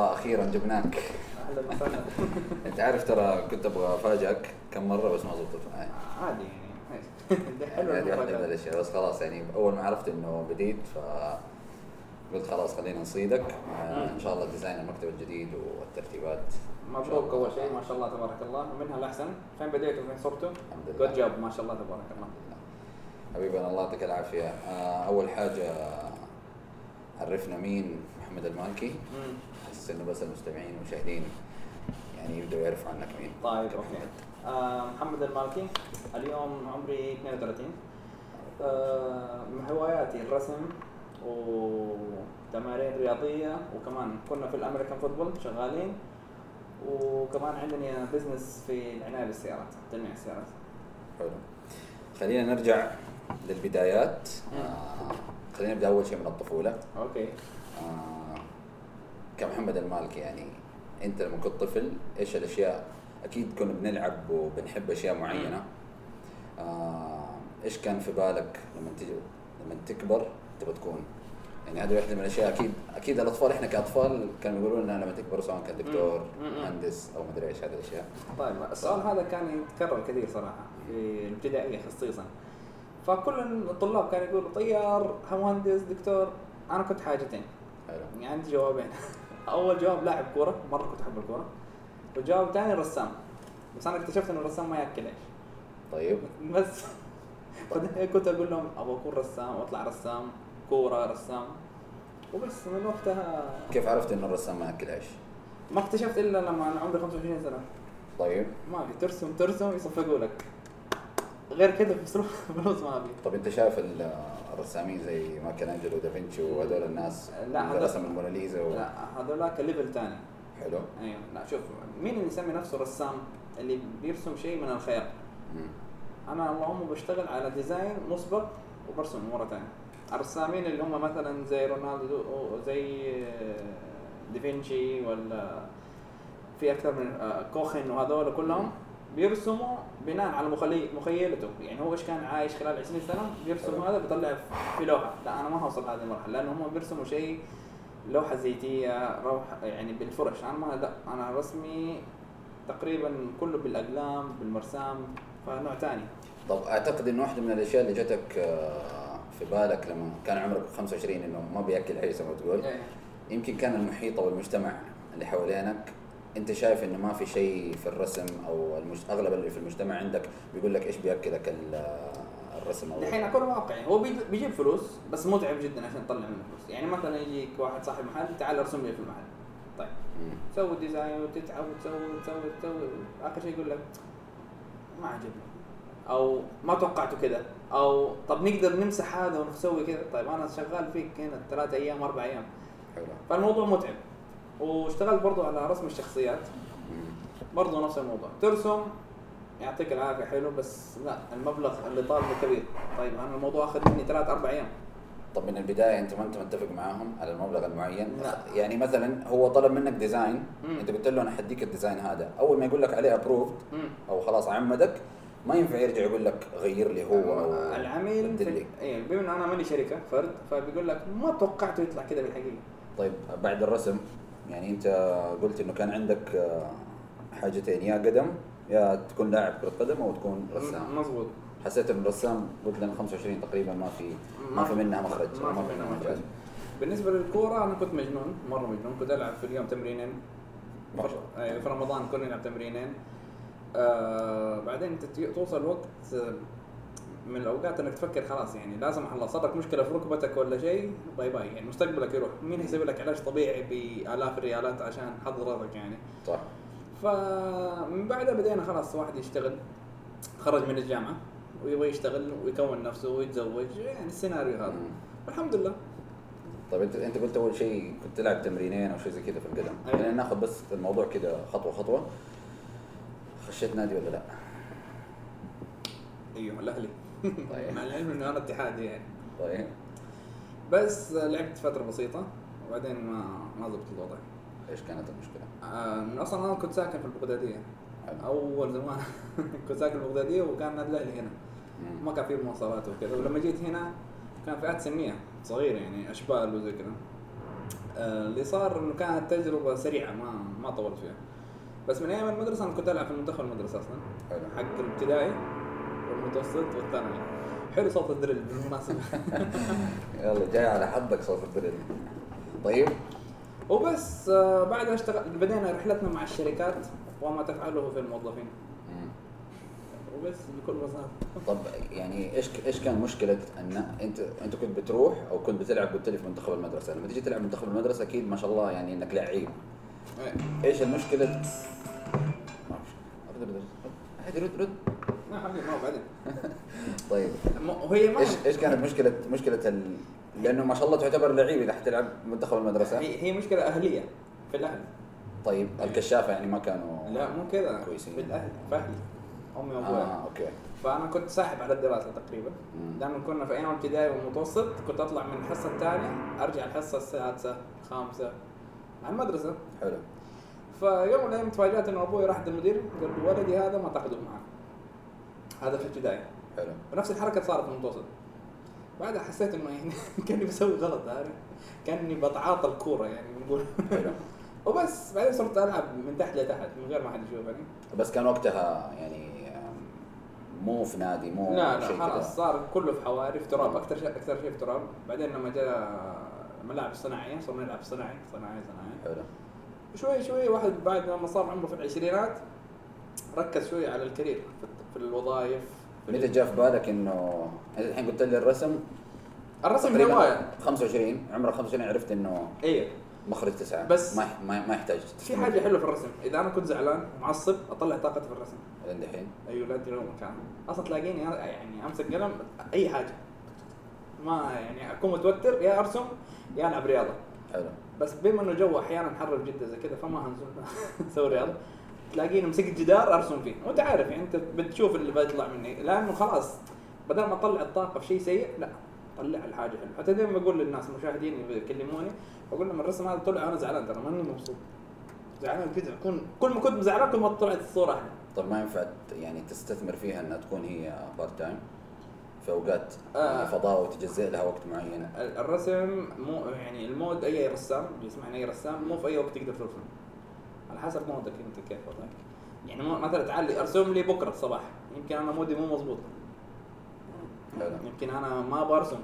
الله أخيرا جبناك. أهلا وسهلا. أنت عارف ترى كنت أبغى أفاجئك كم مرة بس ما زبطت معي عادي. يعني حلوة هذه واحدة من. الأشياء. بس خلاص يعني أول ما عرفت إنه بديت ف قلت خلاص خلينا نصيدك. آه، إن شاء الله design المكتب الجديد والترتيبات مبروك أول شيء ما شاء الله تبارك الله. ومنها الأحسن. فين بديتوا فين صرتوا؟ الحمد good لله job ما شاء الله تبارك الله. حبيبنا الله يعطيك العافية. آه، أول حاجة عرفنا مين محمد المالكي انه بس المستمعين والمشاهدين. يعني يبداوا يعرفوا عنك مين. طيب okay. محمد. آه محمد المالكي. اليوم عمري 32 آه هواياتي الرسم وتمارين رياضية وكمان كنا في ال American football شغالين. وكمان عندنا business في العناية بالسيارات تلميع السيارات. حلو. خلينا نرجع للبدايات. آه خلينا نبدأ أول شيء من الطفولة. أوكي. آه كمحمد المالكي يعني انت لما كنت طفل إيش الأشياء؟ أكيد كنا بنلعب وبنحب أشياء معينة. آه إيش كان في بالك لما تجي لما تكبر تبغى تكون؟ يعني هذه واحدة من الأشياء أكيد أكيد الأطفال إحنا كأطفال كانوا يقولون لنا لما تكبروا سواء كان دكتور. مهندس أو مدري إيش هذه الأشياء. طيب السؤال هذا كان يتكرر كثير صراحة في الابتدائية خصيصا. فكل الطلاب كانوا يقولوا طيار مهندس دكتور أنا كنت حاجتين. حلو. يعني عندي جوابين. أول جواب لاعب كورة مرة كنت أحب الكورة. والجواب الثاني رسام. بس أنا اكتشفت إنه الرسام ما ياكل عيش طيب. بس. كنت أقول لهم أبغى أكون رسام واطلع رسام كورة رسام. وبس من وقتها. كيف عرفت إنه الرسام ما ياكل عيش؟ ما اكتشفت إلا لما أنا عمري 25 سنة. طيب. ما في ترسم ترسم يصفقوا لك. غير كذا فلوس فلوس ما في طب أنت شايف ال- الرسامين زي مايكل أنجلو دافنشي وهذول الناس لا، اللي رسم الموناليزا و... لا هذولاك level ثاني حلو. أيوه لا شوف مين اللي يسمي نفسه رسام؟ اللي بيرسم شيء من الخيال. أنا اللهم بشتغل على design مسبق وبرسم مره ثانية الرسامين اللي هم مثلا زي رونالدو زي دافنشي ولا في أكثر من آه، كوخن وهذول كلهم بيرسموا بناء على مخيلته. يعني هو إيش كان عايش خلال 20 سنة بيرسم هذا بيطلع في لوحة. لا أنا ما هوصل هذه المرحلة لأنه هم بيرسموا شيء لوحة زيتية روح يعني بالفرش. أنا ما لا أنا رسمي تقريبا كله بالأقلام بالمرسام فنوع ثاني طب أعتقد إنه واحدة من الأشياء اللي جاتك آه، في بالك لما كان عمرك 25 إنه ما بيأكل عيش زي ما تقول يمكن كان المحيط أو المجتمع اللي حوالينك انت شايف انه ما في شيء في الرسم أو المج... أغلب اللي في المجتمع عندك بيقول لك إيش بياكلك ال- الرسم أو الحين أكون واقعي هو بيج- بيجيب فلوس بس متعب جدا عشان تطلع منه فلوس. يعني مثلا يجيك واحد صاحب محل تعال ارسم لي في المحل. طيب. مم. تسوي design وتتعب وتسوي وتسوي وتسوي. آخر شيء يقول لك ما عجبني. أو ما توقعته كذا. أو طب نقدر نمسح هذا ونسوي كذا. طيب أنا شغال فيك هنا ثلاثة أيام أربع أيام. حلو. فالموضوع متعب. واشتغلت برضو على رسم الشخصيات. برضو نفس الموضوع ترسم يعطيك العافية حلو بس لا المبلغ اللي طالبه كبير طيب أنا الموضوع اخذ مني ثلاث أربع أيام طب من البداية أنت ما أنت متفق معاهم على المبلغ المعين لا. يعني مثلا هو طلب منك design مم. أنت قلت له أنا حديك ال design هذا أول ما يقول لك عليه approved أو خلاص عمدك ما ينفع يرجع يقول لك غير لي هو أو العميل. في إيه بما إن أنا ماني شركة فرد فبيقول لك ما توقعته يطلع كذا بالحقيقة طيب بعد الرسم يعني انت قلت انه كان عندك آه، حاجتين يا قدم يا تكون لاعب كرة قدم أو تكون رسام. مظبوط. حسيت انه الرسام قلت لنا 25 تقريبا ما في ما في منها مخرج ما في منها مخرج. بالنسبة للكورة أنا كنت مجنون مرة مجنون. كنت ألعب في اليوم تمرينين. في رمضان كنا نلعب تمرينين. آه بعدين توصل وقت آه، من الأوقات إنك تفكر خلاص يعني لا سمح الله صار لك مشكلة في ركبتك ولا شيء bye bye. يعني مستقبلك يروح. مين هيسوي لك علاج طبيعي بآلاف الريالات عشان حضرتك يعني؟ صح. فمن بعدها بدينا خلاص واحد يشتغل خرج من الجامعة ويبغى يشتغل ويكون نفسه ويتزوج يعني السيناريو هذا. الحمد لله. طيب انت أنت قلت أول شيء كنت تلعب تمرينين أو شيء زي كذا في القدم. أيوة. خلينا ناخذ بس الموضوع كذا خطوة خطوة. خشيت نادي ولا لا؟ أيوه الأهلي. طيب. مع العلم إنه أنا اتحادي يعني. طيب. بس لعبت فترة بسيطة وبعدين ما ما ضبط الوضع. إيش كانت المشكلة؟ آه، من أصلا أنا كنت ساكن في البغدادية. أول زمان كنت ساكن في البغدادية وكان نادي الاهلي هنا. ما كان في مواصلات وكذا. ولما جيت هنا كان فئات سنيه صغيره يعني أشبال وزي كذا آه، اللي صار إنه كانت تجربة سريعة ما ما طولت فيها. بس من أيام المدرسة أنا كنت ألعب في المنتخب المدرسة أصلا. حق الابتدائي. والمتوسط والثانوي حلو صوت الدرل بالمناسبة. يلا جاي على حظك صوت الدريل. طيب. وبس آه، بعدها اشتغل بدينا رحلتنا مع الشركات وما تفعله في الموظفين. وبس بكل بساطة. طب يعني إيش إيش كان مشكلة أن أنت أنت كنت بتروح أو كنت بتلعب قلت لي في منتخب المدرسة؟ لما تيجي تلعب منتخب المدرسة أكيد ما شاء الله يعني إنك لعيب. إيه. إيش المشكلة؟ ما عادي رد رد. طيب. وهي ما إيش إيش كانت مشكله مشكلة ال... لأنه ما شاء الله تعتبر لعيب اذا حتلعب منتخب المدرسة. هي هي مشكلة أهلية في الاهل طيب الكشافة يعني ما كانوا لا مو كذا. كويسين. في الاهل في أهلي. امي وابوي آه أوكي. فأنا كنت ساحب على الدراسة تقريبا. لأنه كنا في أيام ابتدائي ومتوسط كنت أطلع من الحصة الثانية أرجع الحصة السادسة الخامسه على المدرسة. حلو. فيوم من الأيام تفاجأت إنه أبوي راح عند المدير قال ولدي هذا ما تاخذه معك. هذا في ابتدائي. حلو. ونفس الحركة صارت في المتوسط. بعدها حسيت إنه يعني كأني بسوي غلط عارف؟ كأني بتعاطى الكورة يعني بنقول وبس بعدين صرت ألعب من تحت لتحت من غير ما حد يشوفني. بس كان وقتها يعني مو في نادي مو لا لا خلاص صار كله في حواري في تراب أكثر شيء أكثر شيء في تراب. بعدين لما جاء الملاعب الصناعيه صرنا نلعب صناعي صناعي صناعي. حلو. شوي شوي واحد بعد لما صار عمره في العشرينات ركز شوي على الكارير. في الوظائف متى جاء في بالك إنه انت الحين قلت لي الرسم؟ الرسم هواية. 25 عمرك 25 عرفت إنه أيوه مخرج تسعة. بس- ما ما, ما يحتاج في حاجة حلوة في الرسم. إذا أنا كنت زعلان معصب أطلع طاقتي في الرسم. لين دحين أيوه لا وين مكان أصلا تلاقيني يعني أمسك قلم أي حاجة. ما يعني أكون متوتر يا أرسم يا العب رياضه حلو. بس بما إنه جو أحيانا حر جدا زي كذا فما هنزل. أسوي رياضه تلاقيني مسكت جدار أرسم فيه. وأنت عارف يعني أنت بتشوف اللي بيطلع مني. لأنه خلاص بدل ما أطلع الطاقة في شيء سيء لا طلع الحاجة حلوة. حتى دائما بقول للناس المشاهدين اللي بيكلموني بقول لهم الرسم هذا طلع أنا زعلان ترى ماني مبسوط. زعلان كذا اكون كل ما كنت زعلان كل ما طلعت الصورة أحلى. طب ما ينفع يعني تستثمر فيها إنها تكون هي part time في أوقات آه. يعني فضاء وتجزئ لها وقت معين. ال- الرسم مو يعني ال mood أي رسام بيسمعني أي رسام مو في أي وقت تقدر ترسم على حسب mood ك انت كيف وضعك يعني مثلا تعالي أرسم لي بكرة الصباح. يمكن أنا mood ي مو مضبوط يمكن أنا ما برسم.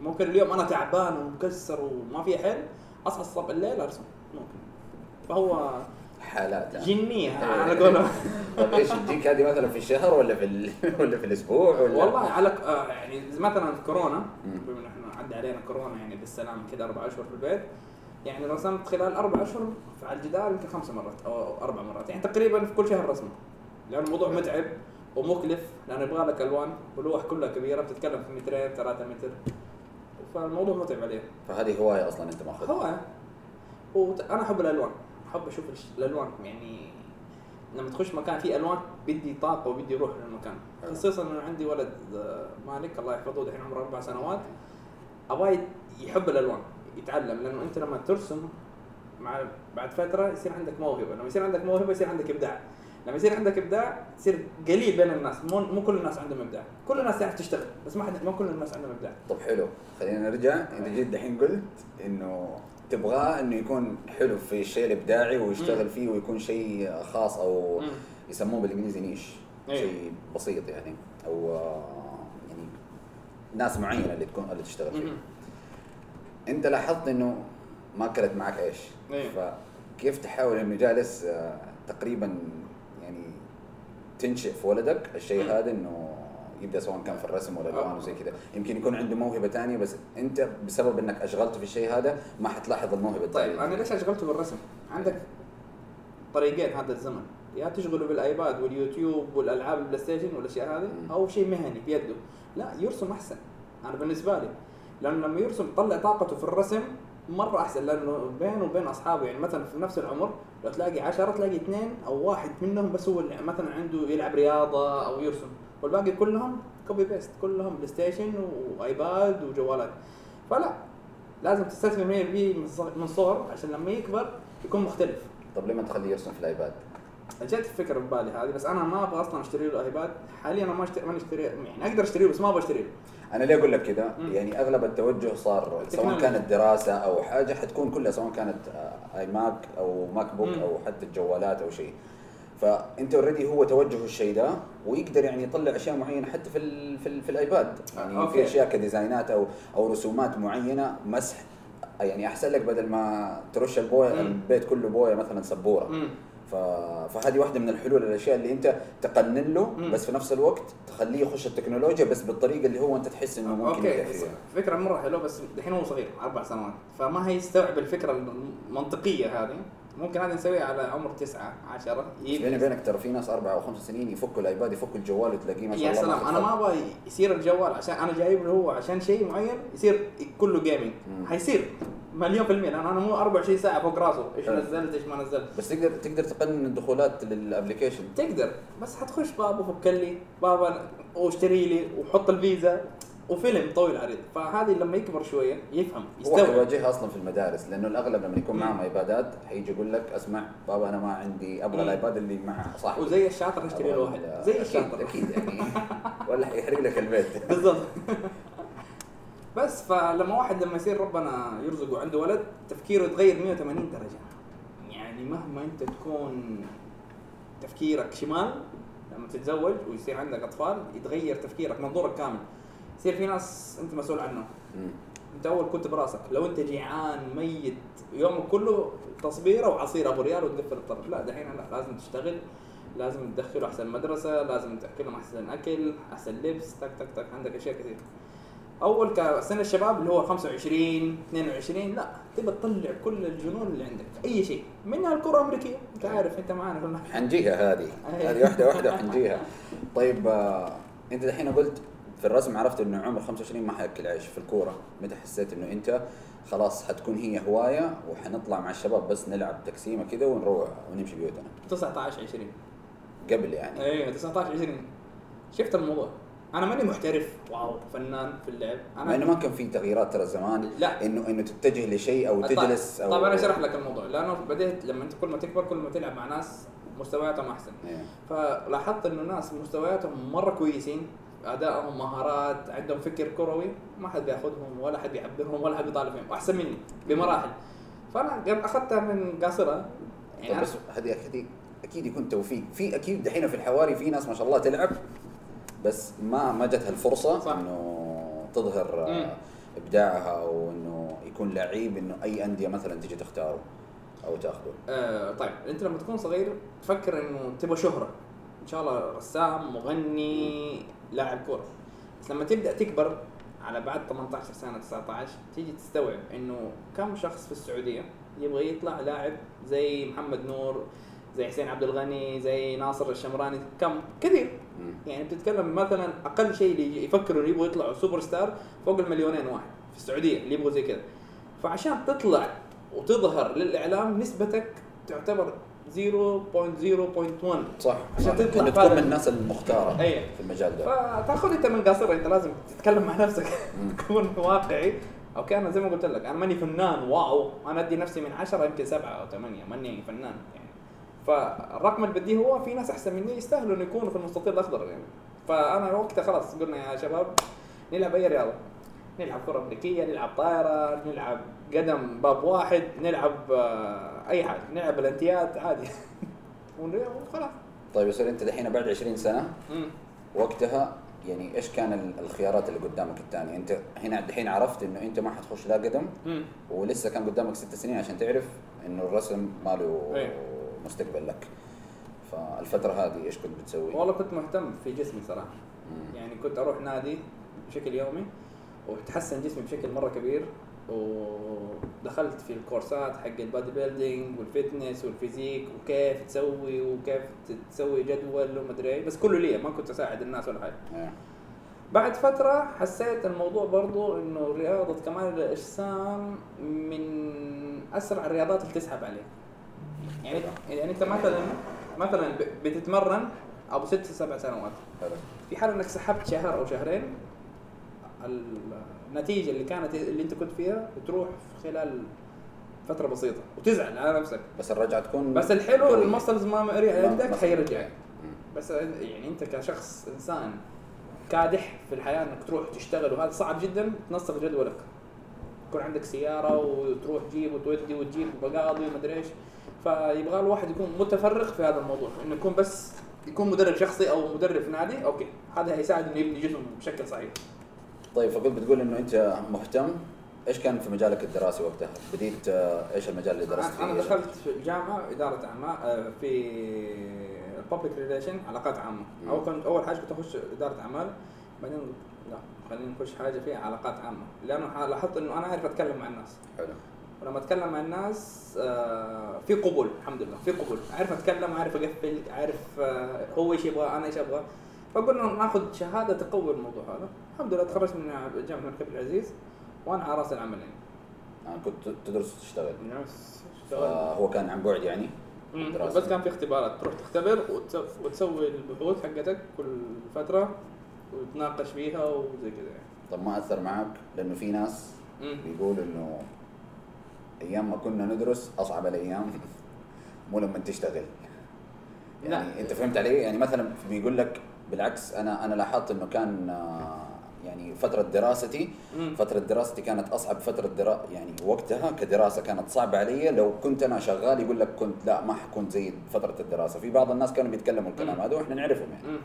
ممكن اليوم أنا تعبان ومكسر وما في حل أصحى الصبح الليل أرسم. ممكن. فهو حالات. جنية على قولهم. طب إيش تجيك هذه مثلا في الشهر ولا في ال... ولا في الأسبوع ولا؟ والله على آه، يعني مثلا في كورونا. بما إحنا عدى علينا كورونا يعني بالسلام كذا أربع أشهر في البيت يعني رسمت خلال أربع أشهر على الجدار يمكن خمس مرات أو أربع مرات. يعني تقريبا في كل شهر رسمه لأن الموضوع متعب ومكلف لأنه يبغى لك ألوان واللوح كلها كبيرة بتتكلم في مترين ثلاثة متر. فالموضوع متعب عليه. فهذه هواية أصلا أنت ماخذها؟ هو وأنا أحب الألوان. أحب أشوف الألوان. يعني لما تخش مكان فيه ألوان بدي طاقة وبدي روح للمكان. حلو. خصوصا انه عندي ولد آه، مالك الله يحفظه دحين عمره أربع سنوات. ابغاه يحب الألوان. يتعلم لأنه أنت لما ترسم مع بعد فترة يصير عندك موهبة لما يصير عندك موهبة يصير عندك إبداع لما يصير عندك إبداع يصير قليل بين الناس مو مو كل الناس عندهم إبداع كل الناس تعرف تشتغل بس ما حد ما كل الناس عندهم إبداع طب حلو خلينا نرجع انت جيت دحين قلت إنه تبغاه إنه يكون حلو في الشيء الإبداعي ويشتغل. فيه ويكون شيء خاص أو. يسموه بالإنجليزي نيش أيوه. شيء بسيط يعني أو آه، يعني ناس معينة اللي تكون اللي تشتغل فيه. انت لاحظت انه ما اكلت معك إيش أيوه. فكيف تحاول انه جالس آه، تقريبا يعني تنشئ في ولدك الشيء مم. هذا انه يبدأ سواء كان في الرسم ولا الالوان آه. وزي كذا يمكن يكون عنده موهبة ثانية بس انت بسبب انك أشغلته في الشيء هذا ما حتلاحظ الموهبة طيب الثانية أنا ليش أشغلته بالرسم؟ عندك طريقين هذا الزمن يا تشغله بالآيباد واليوتيوب والألعاب البلاي ستيشن والأشياء هذه. أو شيء مهني بيده لا يرسم أحسن أنا بالنسبة لي لأنه لما يرسم يطلع طاقته في الرسم مرة أحسن لأنه بينه وبين أصحابه يعني مثلا في نفس العمر لو تلاقي عشرة تلاقي اثنين أو واحد منهم بس هو اللي مثلا عنده يلعب رياضة أو يرسم. والباقي كلهم copy paste كلهم بلاي ستيشن وآيباد وجوالات فلا لازم تستثمر 100% من صغ- من صغر عشان لما يكبر يكون مختلف. طب ليه ما تخليه يرسم في الآيباد؟ جت الفكرة في بالي هذه بس أنا ما أبغى أصلا أشتري له آيباد. حاليا أنا ما اشتري ما أشتري يعني أقدر أشتريه بس ما أبغى اشتري له أنا ليه أقول لك كذا. يعني أغلب التوجه صار سواء. كانت دراسة أو حاجة حتكون كلها سواء كانت آه، اي ماك أو ماك بوك. أو حتى الجوالات أو شيء فأنت already هو توجهه الشيء ده ويقدر يعني يطلع أشياء معينة حتى في ال في, ال في الآيباد يعني أوكي. في أشياء ك designات أو أو رسومات معينة مسح يعني أحسن لك بدل ما ترش البويه. البيت كله بوية مثلا سبورة مم. فهذه واحدة من الحلول الأشياء اللي أنت تقنن له مم. بس في نفس الوقت تخليه يخش التكنولوجيا بس بالطريقة اللي هو أنت تحس إنه ممكن أوكي فكرة مرة حلوة بس دحين هو صغير أربع سنوات فما هيستوعب الفكرة المنطقية هذه. ممكن هذا نسويها على عمر تسعة عشرة بس بيني وبينك ترى في ناس أربع أو خمس سنين يفكوا الآيباد يفكوا الجوال وتلاقيه ما شاء يا الله سلام ماخذ أنا ما. أبغى يصير الجوال عشان أنا جايب له هو عشان شيء معين يصير كله gaming. حيصير مليون في المية لأن أنا مو 24 ساعة فوق راسه إيش. نزلت إيش ما نزلت بس تقدر تقدر تقنن الدخولات لل application تقدر بس حتخش بابا فك لي بابا واشتري لي وحط الفيزا وفيلم طويل عريض فهذه لما يكبر شوية يفهم هو يستوعب. حيواجهها أصلا في المدارس لأنه الأغلب لما يكون. معهم ايبادات حيجي يقول لك أسمع بابا أنا ما عندي أبغى. الايباد اللي مع صاحبي. وزي الشاطر نشتري له واحد زي الشاطر. أكيد يعني ولا حيحرق لك البيت. بالضبط. بس فلما واحد لما يصير ربنا يرزقه عنده ولد تفكيره يتغير 180 درجة. يعني مهما أنت تكون تفكيرك شمال لما تتزوج ويصير عندك أطفال يتغير تفكيرك منظورك كامل. يصير في ناس أنت مسؤول عنهم. أنت أول كنت براسك. لو أنت جيعان ميت يومك كله تصبيرة وعصير أبو ريال وتقفل الطرف. لا دحين لا لازم تشتغل لازم تدخله أحسن مدرسة لازم تأكلهم أحسن أكل أحسن لبس تك تك تك. عندك أشياء كثير أول كسن الشباب اللي هو 25 22 لا تبى تطلع كل الجنون اللي عندك. أي شيء. منها الكرة الأمريكية. أنت عارف أنت معنا كلنا حنجيها هذه. هذه واحدة واحدة حنجيها طيب آه، أنت دحين قلت في الرسم عرفت إنه عمر 25 ما حيأكل عيش. في الكورة متى حسيت إنه أنت خلاص حتكون هي هواية وحنطلع مع الشباب بس نلعب تقسيمة كده ونروح ونمشي بيوتنا؟ 19 20 قبل يعني. أيوه 19 20 شفت الموضوع؟ أنا ماني محترف. واو فنان في اللعب. مع إنه ما كان في تغييرات ترى زمان. لا. انه إنه تتجه لشيء أو تجلس أو طيب أنا أشرح لك الموضوع. لأنه بديت لما أنت كل ما تكبر كل ما تلعب مع ناس مستوياتهم أحسن. إيه. فلاحظت إنه ناس مستوياتهم مرة كويسين. أدائهم مهارات عندهم فكر كروي ما حد بياخذهم ولا حد بيعبرهم ولا حد بيطالب فيهم واحسن مني بمراحل. فأنا أخذتها من قاصره يعني بس هذه أكيد أكيد يكون توفيق. في أكيد دحين في الحواري في ناس ما شاء الله تلعب بس ما ما جتها الفرصه. إنه تظهر آه، مم. إبداعها أو إنه يكون لعيب إنه أي أندية مثلا تيجي تختاره أو تأخذه. آه طيب أنت لما تكون صغير تفكر إنه تبغى شهرة. إن شاء الله رسام مغني لاعب كورة. بس لما تبدأ تكبر على بعد 18 سنة 19 تيجي تستوعب إنه كم شخص في السعودية يبغى يطلع لاعب زي محمد نور زي حسين عبد الغني زي ناصر الشمراني كم؟ كثير. يعني بتتكلم مثلا أقل شيء اللي يفكروا يبغوا يطلعوا سوبر ستار فوق المليونين واحد في السعودية اللي يبغوا زي كذا. فعشان تطلع وتظهر للإعلام نسبتك تعتبر 0.0.1 صح. عشان. تطلع تكون فعلا. من الناس المختارة أيوه في المجال ده. فتأخذ أنت من قاصره أنت لازم تتكلم مع نفسك. تكون واقعي. أوكي أنا زي ما قلت لك أنا ماني فنان. wow. أنا أدي نفسي من 10 يمكن 7 أو 8 ماني فنان يعني. فالرقم اللي بديه هو في ناس أحسن مني يستاهلوا إنه يكونوا في المستطيل الأخضر يعني. فأنا وقتها خلاص قلنا يا شباب نلعب أي رياضة. نلعب كرة أمريكية نلعب طائرة نلعب قدم باب واحد نلعب آه، أي حاجة نلعب بلنتيات عادي وخلاص طيب يصير أنت دحين بعد 20 سنة مم. وقتها يعني إيش كان ال- الخيارات اللي قدامك الثانية أنت هنا دحين عرفت إنه أنت ما حتخش لا قدم مم. ولسه كان قدامك ست سنين عشان تعرف إنه الرسم ما له. مستقبل لك فالفترة هذه إيش كنت بتسوي؟ والله كنت مهتم في جسمي صراحة مم. يعني كنت أروح نادي بشكل يومي وتحسن جسمي بشكل مرة كبير ودخلت في الكورسات حق ال bodybuilding وال fitness وال physique وكيف تسوي وكيف تسوي جدول ومدري إيه. بس كله لي ما كنت أساعد الناس ولا حاجة. إيه. بعد فترة حسيت الموضوع برضو إنه رياضة كمال الأجسام من أسرع الرياضات اللي تسحب عليك. يعني يعني أنت مثلا مثلا بتتمرن أبو ست سبع سنوات. في حال إنك سحبت شهر أو شهرين النتيجة اللي كانت اللي انت كنت فيها بتروح في خلال فترة بسيطة وتزعل على نفسك. بس الرجعة تكون بس الحلو. المسلز ما عندك حيرجع. بس يعني انت كشخص إنسان كادح في الحياة انك تروح تشتغل وهذا صعب جدا تنسق جدولك. يكون عندك سيارة وتروح تجيب وتودي وتجيب بقاضي ومدري إيش. فيبغى الواحد يكون متفرغ في هذا الموضوع. إنه يكون بس يكون مدرب شخصي أو مدرب في نادي أوكي هذا هيساعد إنه يبني جسمه بشكل صحيح. طيب فكنت بتقول إنه أنت مهتم. إيش كان في مجالك الدراسي وقتها؟ بديت آه، إيش المجال اللي درست فيه؟ أنا دخلت في الجامعة إدارة أعمال آه، في public relation علاقات عامة. أو كنت أول حاجة كنت أخش إدارة أعمال بعدين لا خلينا نخش حاجة فيها علاقات عامة. لأنه لاحظت إنه أنا أعرف أتكلم مع الناس. حلو. ولما أتكلم مع الناس آه، في قبول الحمد لله في قبول. أعرف أتكلم أعرف أقفل أعرف هو إيش يبغى أنا إيش أبغى. فقلنا ناخذ شهادة تقوي الموضوع هذا. الحمد لله تخرجت من جامعة الملك عبد العزيز وأنا على رأس العمل يعني آه، كنت تدرس وتشتغل. اشتغلت. فهو كان عن بعد يعني. بس كان في اختبارات. تروح تختبر وتسو- وتسوي البحوث حقتك كل فترة وتناقش فيها وزي كذا يعني. طب ما أثر معك؟ لأنه في ناس. بيقول إنه أيام ما كنا ندرس أصعب الأيام مو لما تشتغل. يعني لا. أنت فهمت علي؟ يعني مثلا بيقول لك بالعكس أنا أنا لاحظت إنه كان آه، يعني فترة دراستي مم. فترة دراستي كانت أصعب فترة درا يعني وقتها كدراسة كانت صعبة علي. لو كنت أنا شغال يقول لك كنت لا ما حكون زي فترة الدراسة. في بعض الناس كانوا بيتكلموا الكلام. هذا وإحنا نعرفهم يعني. مم.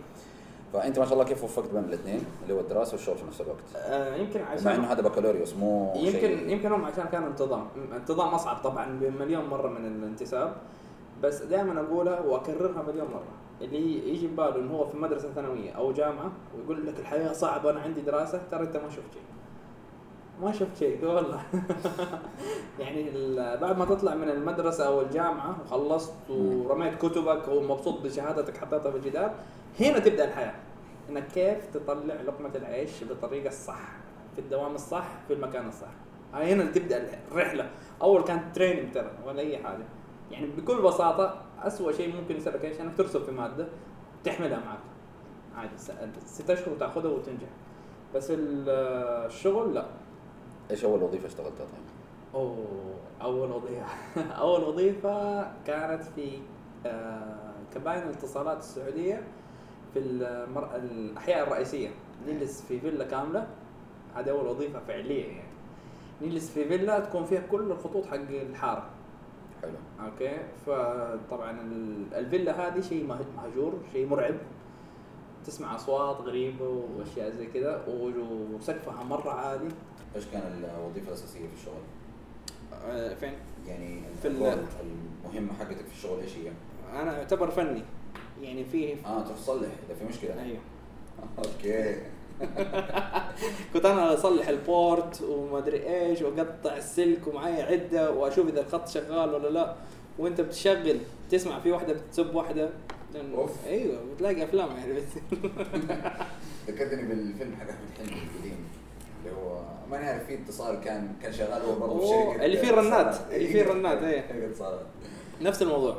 فأنت ما شاء الله كيف وفقت بين الاثنين اللي هو الدراسة والشغل في نفس الوقت؟ آه يمكن مع عشان إنه هذا بكالوريوس مو يمكن شيء. يمكن هم عشان كان انتظام. انتظام أصعب طبعا بمليون مرة من الانتساب. بس دائما اقولها وأكررها مليون مرة. اللي يجي بباله انه هو في مدرسة ثانوية أو جامعة ويقول لك الحياة صعبة أنا عندي دراسة ترى أنت ما شفت شيء. ما شفت شيء والله. يعني بعد ما تطلع من المدرسة أو الجامعة وخلصت ورميت كتبك ومبسوط بشهادتك حطيتها في الجدار هنا تبدأ الحياة. إنك كيف تطلع لقمة العيش بالطريقة الصح في الدوام الصح في المكان الصح. هاي هنا تبدأ الرحلة. أول كانت تريننج ترى ولا أي حاجة. يعني بكل بساطة اسوء شيء ممكن يصير إيش انك ترسب في مادة تحملها معك عادي ست أشهر وتاخذها وتنجح. بس ال- الشغل لا. إيش أول وظيفة اشتغلتها طيب؟ أوه أول وظيفة. أول وظيفة كانت في آه، كباين الاتصالات السعودية في المر... الأحياء الرئيسية. نجلس في فيلا كاملة. هذه أول وظيفة فعليه يعني. نجلس في فيلا تكون فيها كل الخطوط حق الحارة. حلو. أوكي فطبعا ال- الفيلا هذه شيء مه- مهجور شيء مرعب. تسمع أصوات غريبة وأشياء زي كذا و- وسقفها مرة عالي. إيش كان الوظيفة الأساسية في الشغل؟ آه، فين؟ يعني في ال- الأدوار المهمة حقتك في الشغل إيش هي؟ أنا اعتبر فني. يعني في آه تروح تصلح إذا في مشكلة. أيوه. أوكي. كنت أنا أصلح ال port وما أدري إيش وأقطع السلك ومعايا عدة وأشوف إذا الخط شغال ولا لا وأنت بتشغل تسمع في واحدة بتسب واحدة أوف. أيوه بتلاقي أفلام يعني بس ذكرتني بالفيلم حق أحمد حلمي القديم اللي هو ما نعرف فيه اتصال كان كان شغال هو برضه في شركة اللي فيه اتصالات. اللي فيه. شركة اتصالات نفس الموضوع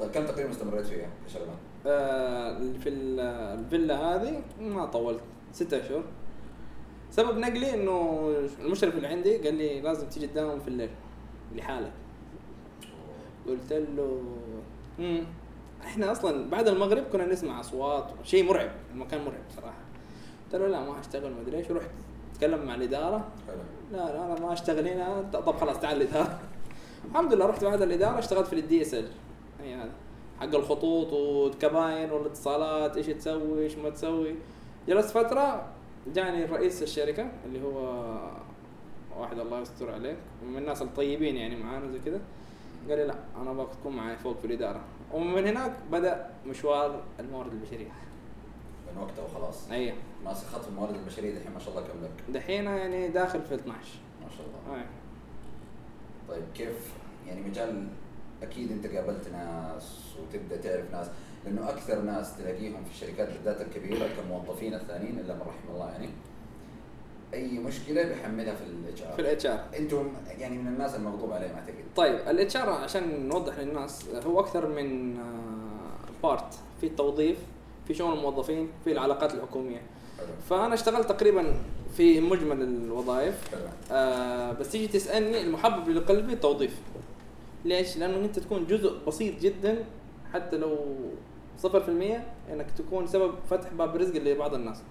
طيب كم تقريبا استمريت فيها كشغلة؟ آه في ال- الفيلا هذه ما طولت ستة أشهر. سبب نقلي إنه المشرف اللي عندي قال لي لازم تيجي تداوم في الليل لحالك. قلت له امم إحنا أصلا بعد المغرب كنا نسمع أصوات شيء مرعب المكان مرعب صراحة. قلت له لا ما أشتغل ما أدري إيش. رحت أتكلم مع الإدارة. لا لا أنا ما اشتغل هنا طب خلاص تعال الإدارة. الحمد لله رحت بعد الإدارة اشتغلت في ال DSL. هي هذا. حق الخطوط والكباين والاتصالات إيش تسوي إيش ما تسوي. جلست فترة جاني رئيس الشركة اللي هو واحد الله يستر عليه من الناس الطيبين يعني معانا زي كذا. قال لي لا أنا أبغاك تكون معي فوق في الإدارة. ومن هناك بدأ مشوار الموارد البشرية. من وقتها وخلاص. أيوه ماسك خط الموارد البشرية دحين ما شاء الله كم لك دحين يعني داخل في 12 ما شاء الله. أيوة. طيب كيف؟ يعني مجال أكيد أنت قابلت ناس وتبدأ تعرف ناس. لأنه أكثر ناس تلاقيهم في الشركات بالذات الكبيرة كموظفين الثانيين إلا من رحم الله يعني. أي مشكلة بيحملها في الاتش في ار الاتش ار أنتم يعني من الناس المغضوب عليهم أعتقد. طيب ال HR عشان نوضح للناس هو أكثر من part في التوظيف في شؤون الموظفين في العلاقات الحكومية. فأنا اشتغلت تقريبا في مجمل الوظائف. آه بس تيجي تسألني المحبب لقلبي التوظيف. ليش؟ لأنه أنت تكون جزء بسيط جدا حتى لو صفر في المية إنك تكون سبب فتح باب رزق لبعض الناس.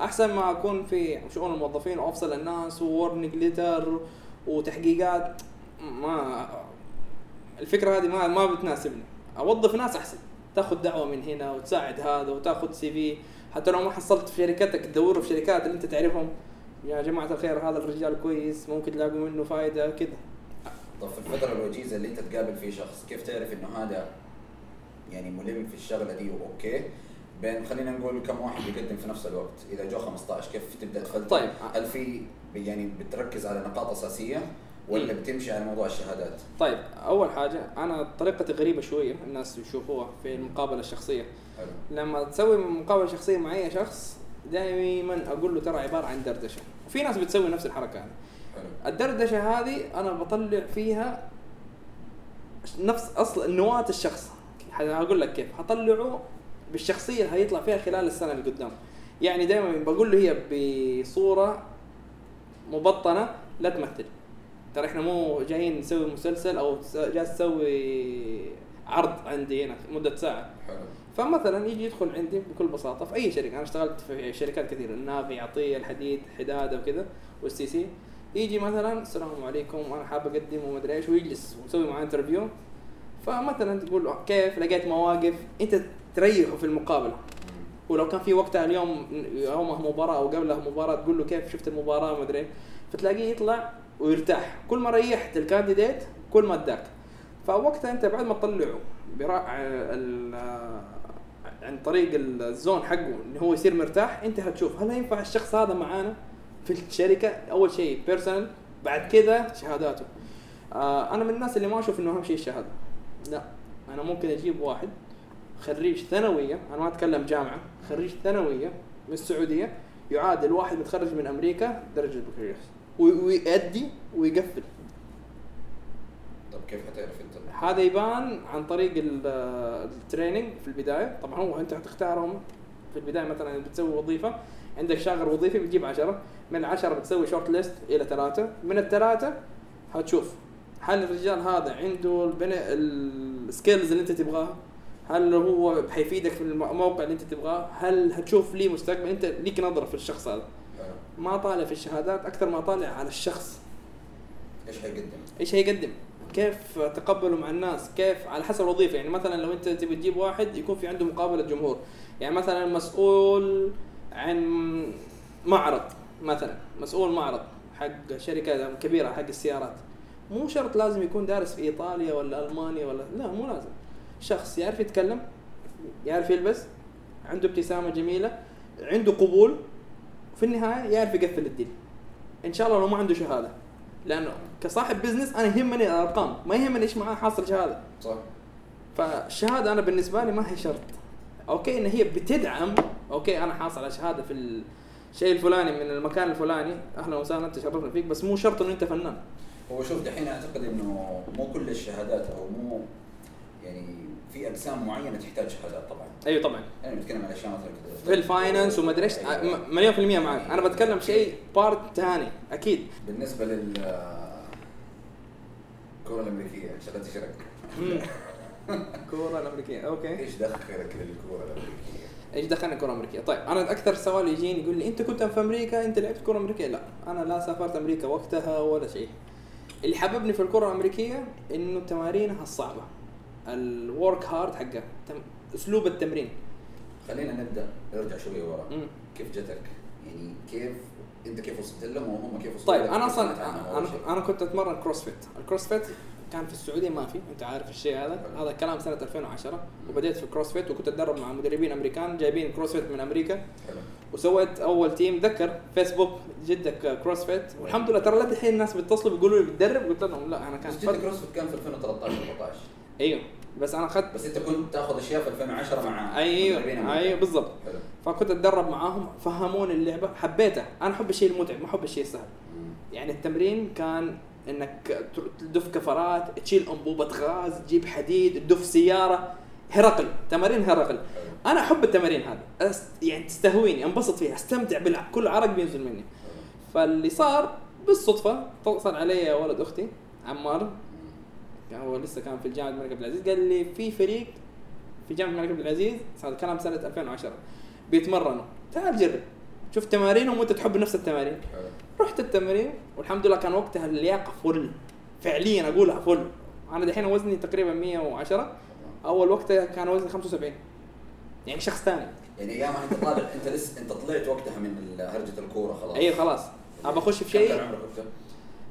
أحسن ما أكون في شؤون الموظفين وافصل الناس و warning letter وتحقيقات. ما الفكرة هذه ما ما بتناسبني. أوظف ناس أحسن. تاخذ دعوة من هنا وتساعد هذا وتاخذ CV حتى لو ما حصلت في شركتك تدوروا في شركات اللي أنت تعرفهم. يا جماعة الخير هذا الرجال كويس. ممكن تلاقوا منه فائده كذا طب في الفترة الوجيزة اللي أنت تقابل فيه شخص كيف تعرف إنه هذا يعني ملم في الشغلة دي وأوكي. بين خلينا نقول كم واحد بيقدم في نفس الوقت. إذا جو 15 كيف تبدأ تfilter طيب. هل في يعني بتركز على نقاط أساسية ولا مم. بتمشي على موضوع الشهادات؟ طيب أول حاجة أنا طريقتي غريبة شوية الناس يشوفوها في المقابلة الشخصية. حلو. لما تسوي مقابلة شخصية مع أي شخص دائما أقول له ترى عبارة عن دردشة. وفي ناس بتسوي نفس الحركة هذه. حلو. الدردشة هذه أنا بطلع فيها نفس أصل نواه الشخص. هقول لك كيف. هطلعه بالشخصية اللي هيطلع فيها خلال السنة اللي قدام. يعني دائما بقول له هي بصورة مبطنة لا تمثل. ترى إحنا مو جايين نسوي مسلسل أو جالس تسوي عرض عندي هنا مدة ساعة. حلو. فمثلا يجي يدخل عندي بكل بساطة في أي شركة. أنا اشتغلت في شركات كثيرة. النافي عطية الحديد حدادة وكذا والسي سي. يجي مثلا السلام عليكم أنا حاب أقدم ومدري إيش ويجلس ونسوي معاه interview فمثلا تقول كيف لقيت مواقف أنت تريحه في المقابلة. ولو كان في وقتها اليوم يومه مباراة أو قبلها مباراة تقول له كيف شفت المباراة ما أدري. فتلاقيه يطلع ويرتاح. كل ما ريحت ال candidate كل ما أداك. فوقتها أنت بعد ما تطلعه عن طريق ال zone حقه انه هو يصير مرتاح أنت هتشوف هل ينفع الشخص هذا معانا في الشركة؟ أول شيء personal بعد كذا شهاداته. آه أنا من الناس اللي ما أشوف إنه أهم شيء الشهادة. لا أنا ممكن أجيب واحد خريج ثانوية أنا ما أتكلم جامعة خريج ثانوية من السعودية يعادل واحد متخرج من أمريكا درجة بكالوريوس. وي- ويؤدي ويقفل. طب كيف حتعرف أنت؟ هذا يبان عن طريق ال- training في البداية. طبعا هو أنت حتختارهم في البداية مثلا بتسوي وظيفة عندك شاغر وظيفي بتجيب عشرة من العشرة بتسوي short list إلى ثلاثة من الثلاثة هتشوف. هل الرجال هذا عنده السكيلز اللي انت تبغاها هل هو حيفيدك في الموقع اللي انت تبغاه؟ هل هتشوف ليه مستقبل؟ انت ليك نظرة في الشخص هذا. حلو. ما طالع في الشهادات أكثر ما طالع على الشخص. إيش حيقدم إيش هيقدم؟ كيف تقبله مع الناس؟ كيف؟ على حسب الوظيفة. يعني مثلا لو أنت تبي تجيب واحد يكون في عنده مقابلة جمهور. يعني مثلا مسؤول عن معرض مثلا. مسؤول معرض حق شركة كبيرة حق السيارات. مو شرط لازم يكون دارس في إيطاليا ولا ألمانيا ولا لا مو لازم. شخص يعرف يتكلم يعرف يلبس عنده ابتسامة جميلة عنده قبول في النهاية يعرف يقفل الديل إن شاء الله لو ما عنده شهادة. لأنه كصاحب بزنس أنا يهمني الأرقام ما يهمني إيش معاه حاصل شهادة. صح. فالشهادة أنا بالنسبة لي ما هي شرط. أوكي إن هي بتدعم أوكي أنا حاصل على شهاده في الشيء الفلاني من المكان الفلاني أهلا وسهلا انت شرفنا فيك بس مو شرط إنه أنت فنان. هو شوف دحين أعتقد إنه مو كل الشهادات أو مو يعني في أقسام معينة تحتاج شهادات طبعا أيوه طبعا يعني بنتكلم على أشياء مثلا في ال finance وما أدري إيش أيوة. مليون في المية معك أنا بتكلم شيء part ثاني أكيد بالنسبة لل الكره الأمريكية شغلت شرك الكورة الأمريكية أوكي إيش دخلك للكره الأمريكية؟ إيش دخلنا الكره الأمريكية؟ طيب أنا أكثر سؤال يجيني يقول لي أنت كنت في أمريكا أنت لعبت كره أمريكية؟ لا أنا لا سافرت أمريكا وقتها ولا شيء. اللي حببني في الكرة الأمريكية إنه تمارينها الصعبة. ال work hard حقها تم- أسلوب التمرين. خلينا نبدأ نرجع شوية ورا مم. كيف جتك؟ يعني كيف أنت كيف وصلت لهم وهم كيف وصلوا طيب؟ أنا أصلا أنا؟ أنا كنت أتمرن CrossFit، ال CrossFit كان في السعودية ما في، أنت عارف الشيء هذا،. هذا الكلام سنة 2010 وبديت في CrossFit وكنت أتدرب مع مدربين أمريكان جايبين CrossFit من أمريكا. وسويت أول team ذكر فيسبوك جدة CrossFit والحمد لله ترى لدحين الناس بيتصلوا بيقولوا لي بتدرب. قلت لهم لا أنا كان بس جيت CrossFit كان في 2013 14 أيوه. بس أنا أخذت بس أنت كنت تأخذ أشياء في 2010 مع أيوه. أيوه بالضبط. فكنت أتدرب معاهم. فهموني اللعبة. حبيتها أنا أحب الشيء المتعب ما أحب الشيء السهل. يعني التمرين كان إنك تدف كفرات تشيل أنبوبة غاز تجيب حديد تدف سيارة. هرقل تمارين هرقل. أنا أحب التمارين هذه. يعني تستهويني أنبسط فيها أستمتع بكل عرق بينزل مني. فاللي صار بالصدفة اتصل علي ولد أختي عمار. هو لسه كان في الجامعة الملك عبد العزيز. قال لي في فريق في جامعة الملك عبد العزيز هذا كلام سنة 2010 بيتمرنوا. تعال جرب. شوف تمارينهم وأنت تحب نفس التمارين. رحت التمرين والحمد لله كان وقتها اللياقة فل. فعليا أقولها فل. أنا دحين وزني تقريبا 110 أول وقتها كان وزني 75 يعني شخص ثاني. يعني ايامها أنت طالع أنت لسه أنت طلعت وقتها من هرجة الكورة خلاص. اي خلاص. ابى أخش في كم كان شيء عمرك وقتها؟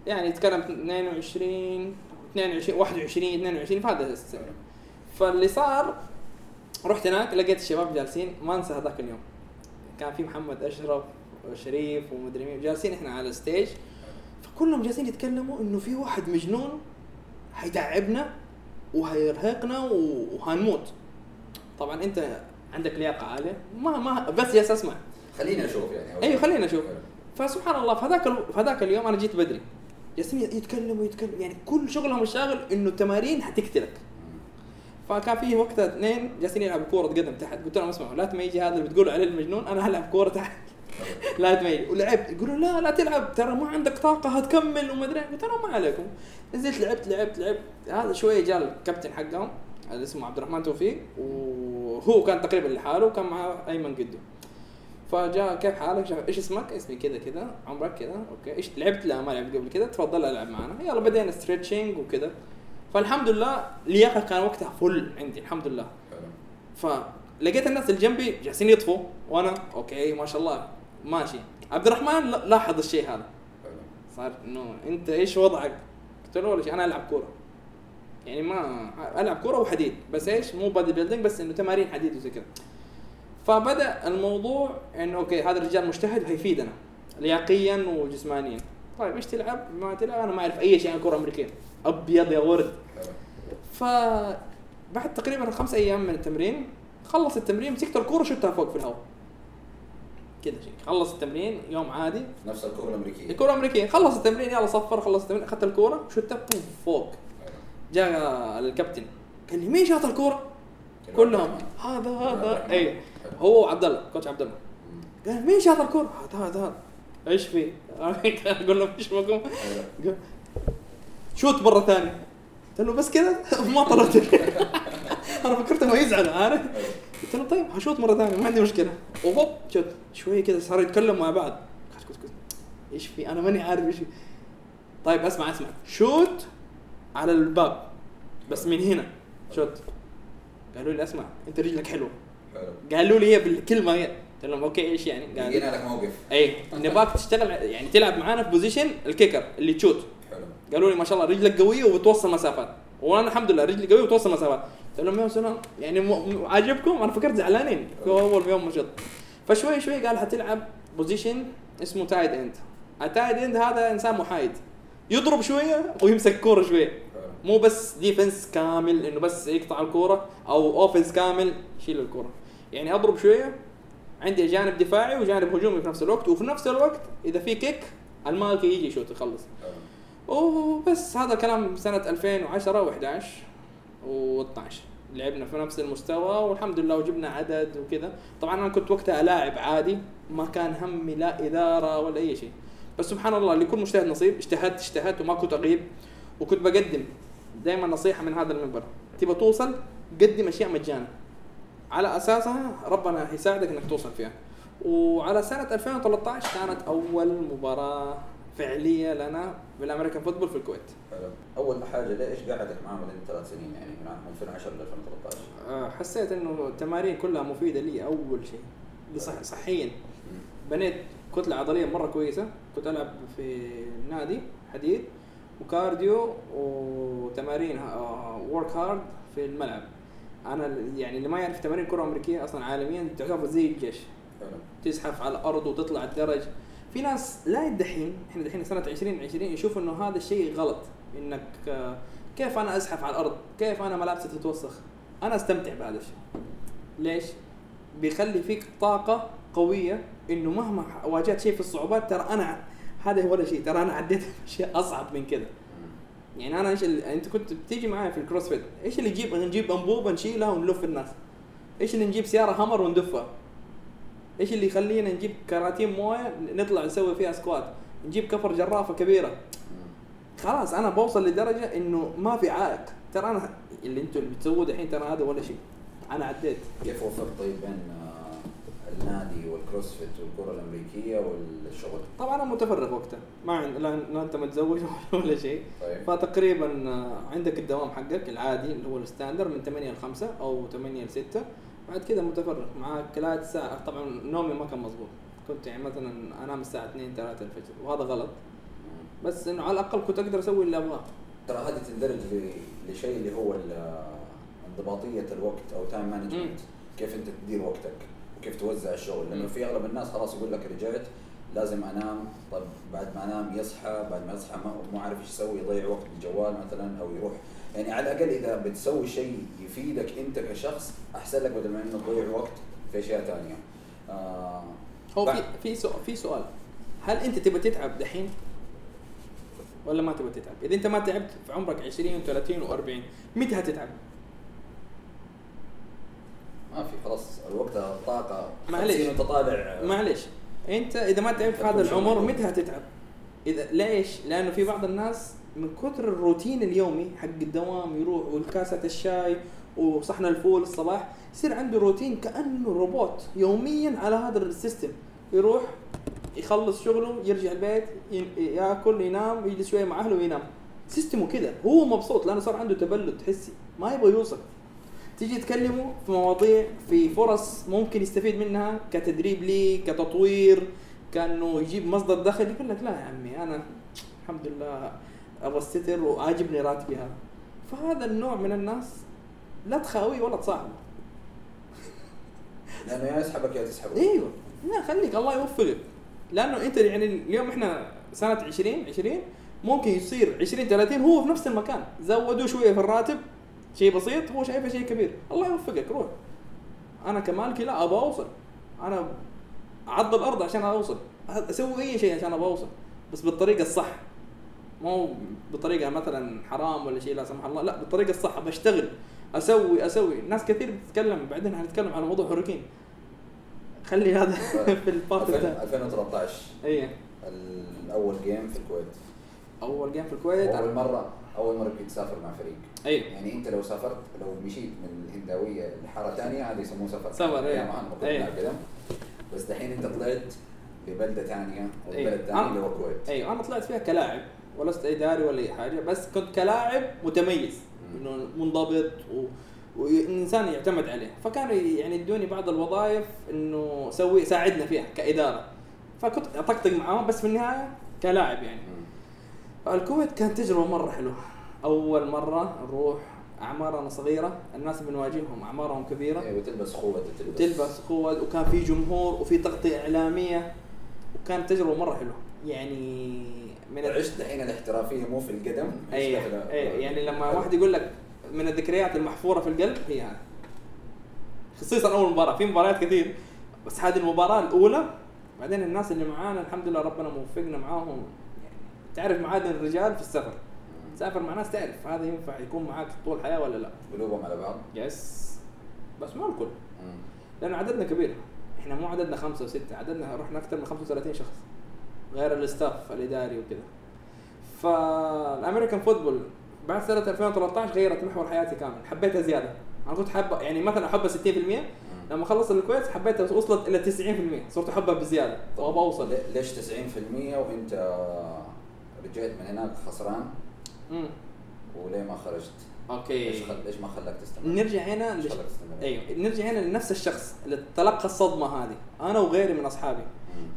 يعني يتكلم 22 22 21 22 في هذا السن. فاللي صار رحت هناك لقيت الشباب جالسين ما أنسى هذاك اليوم. كان في محمد أشرف. وشريف ومدري مين. جالسين إحنا على الستيج فكلهم جالسين يتكلموا إنه في واحد مجنون حيتعبنا وهيرهقنا وهنموت. طبعا أنت عندك لياقة عالية. ما ما بس جالس أسمع. خليني أشوف يعني. أيوه خلينا نشوف حلو. فسبحان الله في هذاك في هذاك اليوم أنا جيت بدري. جالسين يتكلموا يتكلموا. يعني كل شغلهم الشاغل إنه التمارين حتقتلك. فكان في وقتها اثنين جالسين يلعبوا كورة قدم تحت. قلت لهم اسمعوا لا تميجي هذا اللي بتقولوا عليه المجنون أنا هلعب كورة تحت. لا تميل ولعبت. يقولوا لا لا تلعب. ترى ما عندك طاقة هتكمل وما أدري. قلت لهم ما عليكم. نزلت لعبت لعبت لعبت. هذا شوية جاء الكابتن حقهم اللي اسمه عبد الرحمن توفيق وهو كان تقريبا لحاله وكان معاه أيمن قده فجاء كيف حالك؟ شاف إيش اسمك؟ اسمي كذا كذا. عمرك كذا؟ أوكي. إيش لعبت؟ لا ما لعبت قبل كذا. تفضل ألعب معنا. يلا بدينا stretching وكذا. فالحمد لله لياقة كان وقتها فل عندي. الحمد لله. فلقيت الناس اللي جنبي جالسين يطفوا. وأنا أوكي ما شاء الله. ماشي عبد الرحمن لا- لاحظ الشيء هذا. صار إنه أنت إيش وضعك؟ قلت له ولا شيء أنا ألعب كورة يعني ما ألعب كورة وحديد بس إيش مو body building بس إنه تمارين حديد وزي كذا فبدأ الموضوع إنه أوكي هذا الرجال مجتهد وهيفيدنا لياقيا وجسمانيا طيب إيش تلعب؟ ما تلعب أنا ما أعرف أي شيء عن الكره الامريكيه أبيض يا ورد حلو. فبعد تقريبا خمس أيام من التمرين خلص التمرين مسكت الكورة شتها فوق في الهواء كذا شيء. خلص التمرين يوم عادي. نفس الكورة الأمريكية. الكورة الأمريكية. خلص التمرين يلا صفر خلص التمرين. أخذت الكورة بوم فوق. جاء الكابتن. قال لي مين شاط الكورة؟ كلهم. هذا هذا. اي هو وعبد الله كوتش عبد الله. قال مين شاط الكورة؟ هذا هذا هذا. إيش في؟ أقول له إيش بكم؟ قال شوت مرة ثانية. قلت له بس كذا ما طلعت أنا فكرت إنه يزعل عارف. قلت له طيب هشوت مرة ثانية ما عندي مشكلة. وهوب shoot. شوية كذا صاروا يتكلموا مع بعض. إيش في؟ أنا ماني عارف إيش طيب أسمع أسمع. shoot على الباب بس من هنا. shoot. قالوا لي أسمع أنت رجلك حلوة. حلو. قالوا لي هي بالكلمة هي. قلت لهم أوكي إيش يعني؟ قال لك موقف. اي نباك تشتغل يعني تلعب معانا في position ال kicker اللي تشوت. قالوا لي ما شاء الله رجلك قوية وبتوصل مسافات. وأنا الحمد لله رجلي قوية وبتوصل مسافات. قلت لهم يا سلام يعني عاجبكم؟ أنا فكرت زعلانين. أول يوم مشط فشوي شوي قال حتلعب position اسمه tight end ال tight end هذا إنسان محايد. يضرب شوية ويمسك كورة شوية. مو بس defense كامل إنه بس يقطع الكورة أو offense كامل يشيل الكورة. يعني أضرب شوية عندي جانب دفاعي وجانب هجومي في نفس الوقت. وفي نفس الوقت إذا في kick المالكي يجي يشوت يخلص. وبس هذا كلام سنة 2010 و11 و12 لعبنا في نفس المستوى والحمد لله وجبنا عدد وكذا. طبعا أنا كنت وقتها لاعب عادي ما كان همي لا إدارة ولا أي شيء. بس سبحان الله لكل مجتهد نصيب اجتهدت اجتهدت وما كنت أغيب. وكنت بقدم دائما نصيحة من هذا المنبر. تبى توصل؟ قدم أشياء مجانا على أساسها ربنا يساعدك إنك توصل فيها. وعلى سنة 2013 كانت أول مباراة. فعليه لنا بالأمريكان فوتبول في الكويت. حلو. أول حاجة ليش قعدك معاهم لين ثلاث سنين؟ يعني من عام 2010 ل 2013 آه، حسيت إنه التمارين كلها مفيدة لي أول شيء. لصح صحيا. بنيت كتلة عضلية مرة كويسة. كنت ألعب في نادي حديد و cardio وتمارين work hard في الملعب. أنا يعني اللي ما يعرف تمارين كرة أمريكية أصلا عالميا تعتبر زي الجيش. تزحف على الأرض وتطلع الدرج. في ناس لا الدحين إحنا دحين سنة 2020 يشوفوا إنه هذا الشيء غلط إنك آه، كيف أنا أزحف على الأرض؟ كيف أنا ملابسي تتوسخ؟ أنا أستمتع بهذا الشيء. ليش؟ بيخلي فيك طاقة قوية إنه مهما واجهت شيء في الصعوبات ترى أنا هذا هو شيء ترى أنا عديت أشياء أصعب من كذا. يعني أنا إيش اللي أنت كنت بتيجي معي في ال CrossFit إيش اللي نجيب نجيب أنبوبة نشيلها ونلف الناس إيش اللي نجيب سيارة همر وندفها إيش اللي يخلينا نجيب كراتين موية نطلع نسوي فيها squat؟ نجيب كفر جرافة كبيرة. خلاص أنا بوصل لدرجة إنه ما في عائق. ترى أنا اللي أنتم اللي بتسووه دحين ترى هذا ولا شيء. أنا عديت. كيف وفقت طيب بين آه، النادي وال CrossFit والكرة الأمريكية والشغل؟ طبعا أنا متفرغ وقتها. ما لا أنت متزوج ولا شيء. طيب. فتقريبا آه، عندك الدوام حقك العادي اللي هو ال standard من 8 ل 5 أو 8 ل 6 بعد كذا متفرغ مع اكلات ساعه طبعا نومي ما كان مضبوط. كنت يعني مثلا أنام الساعة 2 3 الفجر وهذا غلط. بس إنه على الأقل كنت أقدر أسوي اللي أبغاه. ترى هذه تندرج لشيء اللي هو انضباطية الوقت أو time management كيف أنت تدير وقتك؟ وكيف توزع الشغل؟ لأنه. في أغلب الناس خلاص يقول لك رجعت لازم أنام. طب بعد ما أنام يصحى بعد ما يصحى ما مو عارف إيش يسوي يضيع وقت بالجوال مثلا أو يروح يعني على الأقل إذا بتسوي شيء يفيدك أنت كشخص أحسن لك بدل ما إنه تضيع وقت في أشياء ثانية آه هو في في سؤال في سؤال هل أنت تبغى تتعب دحين ولا ما تبغى تتعب؟ إذا أنت ما تعبت في عمرك 20 و30 و40 متى هتتعب؟ ما في خلاص الوقت الطاقه معليش. 50 وأنت طالع معلش أنت إذا ما تعبت في هذا العمر. متى هتتعب؟ إذا ليش؟ لأنه في بعض الناس من كثر الروتين اليومي حق الدوام يروح والكاسة الشاي وصحن الفول الصباح يصير عنده روتين كأنه روبوت يوميا على هذا ال system. يروح يخلص شغله يرجع البيت ياكل ينام يجلس شوية مع أهله وينام. system ـه كذا هو مبسوط لأنه صار عنده تبلد حسي ما يبغى يوصل. تيجي تكلمه في مواضيع في فرص ممكن يستفيد منها كتدريب ليه كتطوير كأنه يجيب مصدر دخل يقول لك لا يا عمي أنا الحمد لله أبغى استتر وعاجبني راتبي هذا فهذا النوع من الناس لا تخاويه ولا تصاحبه لأنه يا يسحبك يا تسحبك إيوه. لا خليك الله يوفقك. لأنه أنت يعني اليوم إحنا سنة 20 20 ممكن يصير 20 30 هو في نفس المكان. زودوا شوية في الراتب شيء بسيط هو شايفه شيء كبير. الله يوفقك روح. أنا كمالكي لا أبغى أوصل. أنا اعض الأرض عشان أوصل. أسوي أي شيء عشان أبغى أوصل. بس بالطريقة الصح. مو بطريقة مثلا حرام ولا شيء لا سمح الله لا بالطريقة الصح بشتغل أسوي أسوي. ناس كثير بتتكلم بعدين حنتكلم على موضوع حركين. خلي هذا في ال part 2000 الثاني. 2013 اي الأول game في الكويت. أول game في الكويت. أول مرة أول مرة كنت تسافر مع فريق. اي يعني أنت لو سافرت لو مشيت من الهنداوية لحارة ثانية هذا يسموه سفر. سفر، كنا إيه. بس دحين أنت طلعت لبلدة ثانية أو إيه. بلد ثاني. اللي هو الكويت. أيوه أنا طلعت فيها كلاعب. ولست إداري ولا أي حاجة بس كنت كلاعب متميز. إنه منضبط و... وإنسان يعتمد عليه. فكانوا يعني يدوني بعض الوظائف إنه سوي ساعدنا فيها كإدارة. فكنت أطقطق معاهم بس في النهاية كلاعب يعني. الكويت كانت تجربة مرة حلوة. أول مرة نروح اعمارنا صغيرة الناس بنواجههم أعمارهم كبيرة. أيوه تلبس خوذه تلبس. تلبس قوة وكان في جمهور وفي تغطية إعلامية. وكانت تجربة مرة حلوة. يعني من عشت دحين الاحترافية مو في القدم ال- أي يعني لما واحد يقول لك من الذكريات المحفورة في القلب هي هذه. خصيصا أول مباراة في مباريات كثير بس هذه المباراة الأولى بعدين الناس اللي معانا الحمد لله ربنا موفقنا معاهم. يعني تعرف معادن الرجال في السفر. تسافر مع ناس تعرف هذا ينفع يكون معاك طول الحياة ولا لا. قلوبهم على بعض. يس بس ما الكل. مم. لأنه عددنا كبير. إحنا مو عددنا خمسة وستة عددنا رحنا أكثر من 35 شخص. غير الاستاف الإداري وكذا. فالأمريكان فوتبول بعد سنة 2013 غيرت محور حياتي كامل. حبيتها زيادة. أنا كنت حابه يعني مثلا أحبها 60% مم. لما خلص الكويت حبيتها وصلت إلى 90% صرت أحبها بزيادة. وابغى أوصل ليه- ليش 90% وأنت رجعت من هناك خسران؟ امم وليه ما خرجت؟ أوكي. ليش خل... ليش ما خلاك تستمر؟ نرجع هنا ليش لش... أيوه. نرجع هنا لنفس الشخص اللي تلقى الصدمة هذه. أنا وغيري من أصحابي.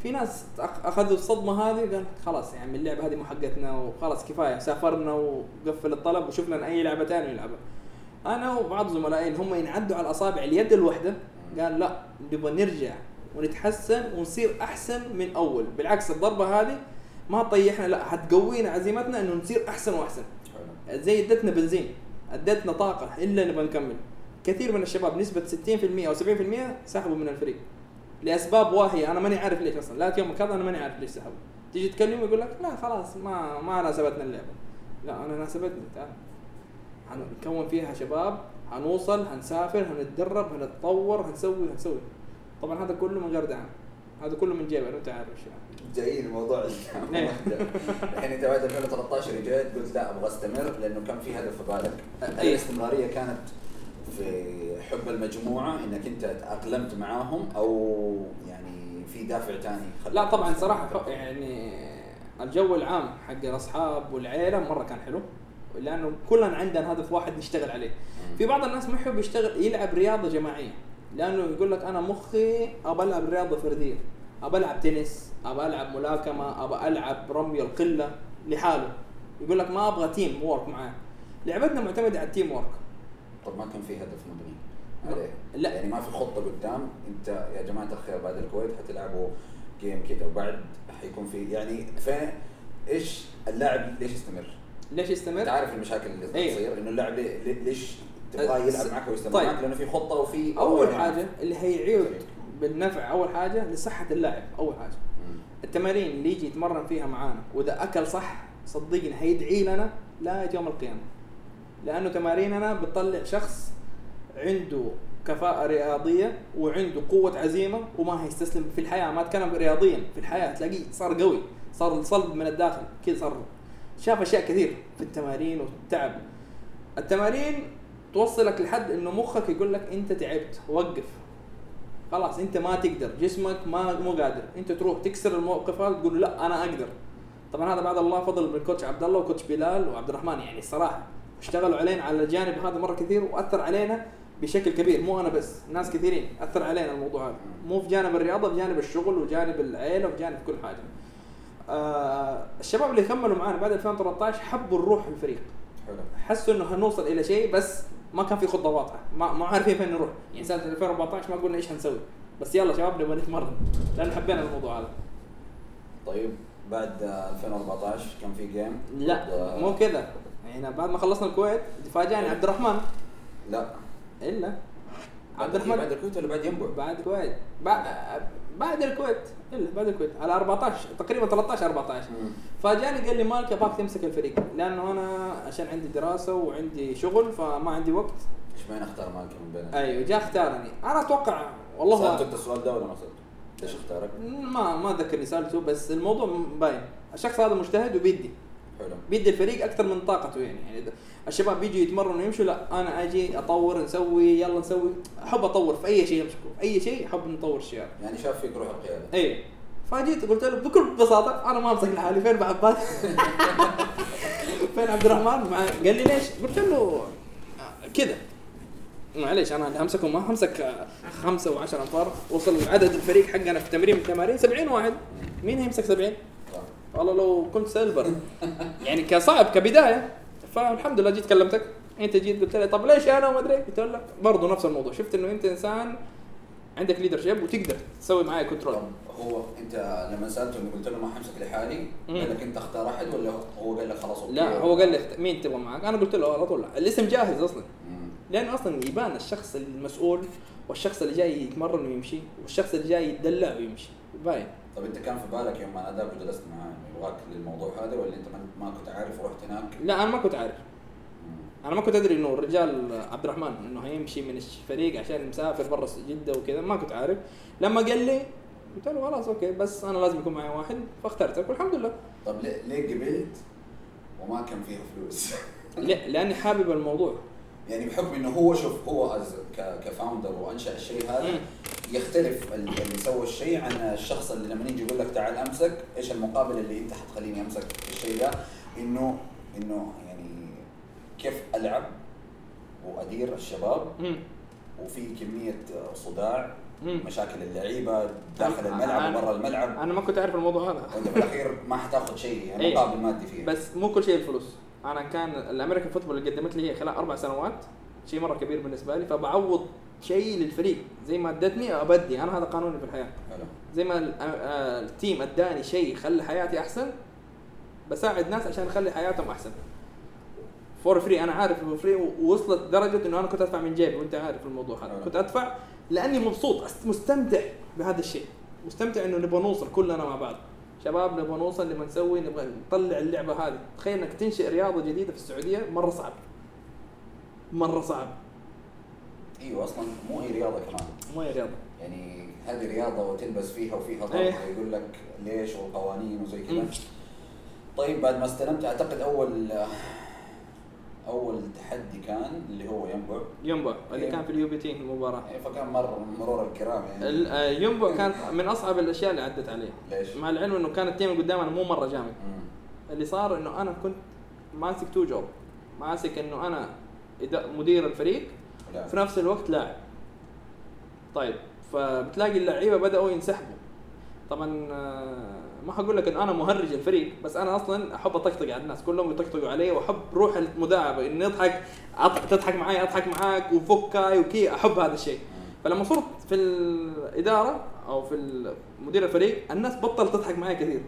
في ناس أخذوا الصدمة هذه قال خلاص عم اللعبة هذه مو حقتنا وخلاص كفاية سافرنا وقفل الطلب وشفنا لنا أي لعبة ثانية نلعبها. أنا وبعض زملائي اللي هم ينعدوا على الأصابع اليد الواحده قال لا نبغى نرجع ونتحسن ونصير أحسن من أول، بالعكس الضربة هذه ما تطيحنا لا حتقوينا عزيمتنا إنه نصير أحسن وأحسن. زي ادتنا بنزين ادتنا طاقة إلا نبغى نكمل كثير من الشباب نسبة 60% أو 70% سحبوا من الفريق لأسباب واهية أنا ماني عارف ليش أصلا. لا يوم كذا أنا ماني عارف ليش سحبوا. تيجي تكلمه يقول لك لا خلاص ما ما ناسبتنا اللعبة. لا أنا ناسبتني تعال. هنكون فيها شباب هنوصل هنسافر هنتدرب هنتطور هنسوي هنسوي طبعا هذا كله من غير دعم. هذا كله من جيبي انت عارف إيش. جايين الموضوع إيه. الحين انت بعد 2013 رجعت قلت لا أبغى أستمر لأنه كان في هدف في بالك. إيه. الأستمرارية كانت في حب المجموعة إنك أنت تأقلمت معاهم أو يعني في دافع ثاني لا طبعا صراحة يعني الجو العام حق الأصحاب والعيلة مرة كان حلو لأنه كلنا عندنا هدف واحد نشتغل عليه. في بعض الناس ما يحب يشتغل يلعب رياضة جماعية لأنه يقول لك أنا مخي أبى ألعب رياضة فردية أبى ألعب تنس أبى ألعب ملاكمة أبى ألعب رمي القلة لحاله. يقول لك ما أبغى teamwork معاه. لعبتنا معتمدة على التيم وورك طب ما كان في هدف مبني عليه لا. يعني ما في خطة قدام انت يا جماعة الخير بعد الكويت حتلعبوا game كذا وبعد حيكون في يعني فين إيش اللاعب ليش يستمر؟ ليش انت يستمر؟ عارف المشاكل اللي أيوه. تصير إنه اللاعب لي- لي- ليش تبغاه يلعب معك ويستمر طيب. معك لأنه في خطة وفي أول. حاجة اللي هيعيد بالنفع أول حاجة لصحة اللاعب أول حاجة مم. التمارين اللي يجي يتمرن فيها معانا وإذا أكل صح صدقني هيدعي لنا لا يوم القيامة لأنه تماريننا بتطلع شخص عنده كفاءة رياضية وعنده قوة عزيمة وما هيستسلم. في الحياة ما اتكلم رياضيا في الحياة تلاقيه صار قوي صار صلب من الداخل كذا صار. شاف أشياء كثير في التمارين والتعب. التمارين توصلك لحد إنه مخك يقول لك أنت تعبت وقف. خلاص أنت ما تقدر جسمك ما مو قادر. أنت تروح تكسر الموقف هذا تقول لا أنا أقدر. طبعا هذا بعد الله فضل من كوتش عبد الله وكوتش بلال وعبد الرحمن يعني الصراحة. اشتغلوا علينا على الجانب هذا مرة كثير وأثر علينا بشكل كبير مو أنا بس ناس كثيرين أثر علينا الموضوع هذا. مو في جانب الرياضة في جانب الشغل وجانب العيلة وفي جانب كل حاجة. آه الشباب اللي كملوا معانا بعد 2013 حبوا الروح الفريق. حلو. حسوا إنه هنوصل إلى شيء بس ما كان في خطة واضحة ما ما عارفين فين نروح. يعني سنة 2014 ما قلنا إيش هنسوي. بس يلا شباب نبغى نتمرن لأن حبينا الموضوع هذا. طيب بعد آه، 2014 كان في جيم لا ضد- مو كذا. يعني بعد ما خلصنا الكويت تفاجأني عبد الرحمن. لا. إلا. عبد بعد الرحمن. بعد الكويت ولا بعد ينبع؟ بعد الكويت. بعد الكويت. إلا بعد الكويت. على 14 تقريبا 13 14 مم. فجاني قال لي مالك ابغاك تمسك الفريق. لأنه أنا عشان عندي دراسة وعندي شغل فما عندي وقت. إيش معنى اختار مالك من بينهم؟ أيوه جاء اختارني. أنا أتوقع والله أنت السؤال ده ولا ما سألته؟ ليش اختارك؟ ما ما أتذكر سألته بس الموضوع باين. الشخص هذا مجتهد وبيدي. حلو. بيدي الفريق أكثر من طاقته يعني. يعني الشباب بيجوا يتمرنوا ويمشوا لا أنا أجي أطور نسوي يلا نسوي. أحب أطور في أي شيء أمسكه. أي شيء أحب نطور هذا يعني شاف فيك روح القيادة. اي فجيت قلت له بكل بساطة أنا ما أمسك لحالي. فين بعباد فين عبد الرحمن؟ مع قال لي ليش؟ قلت له كذا معليش أنا اللي همسكهم ما همسك آه، خمسة وعشر أنفار. وصل عدد الفريق حقنا في التمرين من التمارين 70 واحد. مين هيمسك 70 صح. والله لو كنت سيلفر. يعني كصعب كبداية. فالحمد لله جيت كلمتك. انت جيت قلت لي طب ليش أنا وما ادري؟ قلت لك برضه نفس الموضوع. شفت إنه انت إنسان عندك leadership وتقدر تسوي معي control هو انت لما سألته قلت له ما حمسك لحالي. قال لك انت اختار أحد ولا هو قال لك خلاص لا هو قال لي مين تبغى معك؟ أنا قلت له على طول لا. الاسم جاهز أصلا. لأنه أصلا يبان الشخص المسؤول والشخص اللي جاي يتمرن ويمشي والشخص اللي جاي يتدلع ويمشي. باين. طب أنت كان في بالك يوم ما ناداك وجلست معاه انه يبغاك للموضوع هذا ولا أنت ما- كنت عارف ورحت هناك؟ لا أنا ما كنت عارف. أنا ما كنت أدري إنه الرجال عبد الرحمن إنه هيمشي من الفريق عشان مسافر برا جدة وكذا ما كنت عارف لما قال لي قلت له خلاص okay بس أنا لازم يكون معي واحد فاخترتك والحمد لله طب ليه, قبلت وما كان فيها فلوس؟ ليه؟ لأني حابب الموضوع يعني بحكم إنه هو شوف هو ك founder وأنشأ الشيء هذا. يختلف ال- اللي سوى الشيء عن الشخص اللي لما يجي يقول لك تعال أمسك إيش المقابل اللي أنت حتخليني أمسك الشيء ده إنه إنه يعني كيف ألعب وأدير الشباب. وفي كمية صداع. مشاكل اللعيبة داخل الملعب وبرا الملعب أنا ما كنت أعرف الموضوع هذا وأنت في الاخير ما حتاخذ شيء يعني إيه. مقابل مادي فيه بس مو كل شيء الفلوس أنا كان الأمريكان فوتبول اللي قدمت لي هي خلال أربع سنوات شيء مرة كبير بالنسبة لي فبعوض شيء للفريق. زي ما ادتني أبدي أنا هذا قانوني في الحياة. زي ما ال- آه، ال team اداني شيء خلى حياتي أحسن بساعد ناس عشان اخلي حياتهم أحسن. for free أنا عارف for free ووصلت درجة إنه أنا كنت أدفع من جيبي وأنت عارف الموضوع هذا. كنت أدفع لأني مبسوط مستمتع بهذا الشيء. مستمتع إنه نبغى نوصل كلنا مع بعض. شباب نبغى نوصل نبغى نسوي نبغى نطلع اللعبة هذه. تخيل إنك تنشئ رياضة جديدة في السعودية مرة صعب. مرة صعب. إيوه أصلا مو أي رياضة كمان. مو هي رياضة. يعني هذه رياضة وتلبس فيها وفيها ضغط إيه. يقول لك ليش والقوانين وزي كذا. طيب بعد ما استلمت أعتقد أول أول تحدي كان اللي هو ينبع ينبع اللي إيه. كان في اليو بي تي المباراة إيه، فكان مر مرور الكرام يعني آه، ينبع كانت من أصعب الأشياء اللي عدت عليه ليش؟ مع العلم إنه كان ال team اللي قدامنا مو مرة جامد مم. اللي صار إنه أنا كنت ماسك تو جوب ماسك إنه أنا مدير الفريق لا. في نفس الوقت لاعب طيب فبتلاقي اللعيبة بدأوا ينسحبوا طبعا آه، ما حقول لك إن أنا مهرج الفريق بس أنا أصلا أحب أطقطق على الناس كلهم يطقطقوا علي وأحب روح المداعبه إني أضحك تضحك معي أضحك معاك وفكاي وكي أحب هذا الشيء. فلما صرت في الإدارة أو في مدير الفريق الناس بطلت تضحك معي كثير.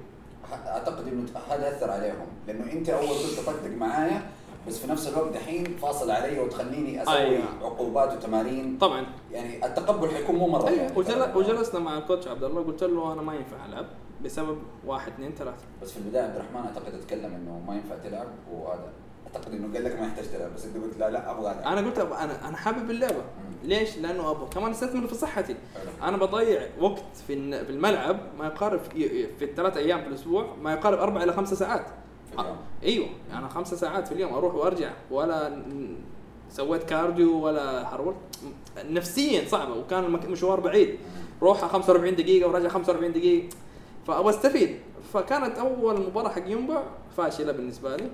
أعتقد إنه هذا أثر عليهم لأنه أنت أول كنت تطقطق معايا بس في نفس الوقت دحين فاصل علي وتخليني أسوي أيوة. عقوبات وتمارين. طبعا. يعني التقبل حيكون مو مرة يعني. وجل- وجلسنا مع الكوتش عبد الله قلت له أنا ما ينفع ألعب. بسبب واحد اثنين ثلاثة. بس في البداية عبد الرحمن أعتقد اتكلم إنه ما ينفع تلعب وهذا. أعتقد إنه قال لك ما يحتاج تلعب بس أنت قلت لا لا أبغى ألعب. أنا قلت أنا أنا حابب اللعبة. مم. ليش؟ لأنه أبغى. كمان أستثمر في صحتي. حلو. أنا بضيع وقت في الملعب ما يقارب في في الثلاث أيام في الأسبوع ما يقارب أربع إلى خمسة ساعات. في اليوم. أيوه. أنا خمسة ساعات في اليوم أروح وأرجع. ولا سويت cardio ولا هرولت نفسيا صعبة وكان المشوار بعيد. روحها 45 دقيقة وراجع 45 دقيقة. فأبغى أستفيد. فكانت أول مباراة حق ينبع فاشلة بالنسبة لي.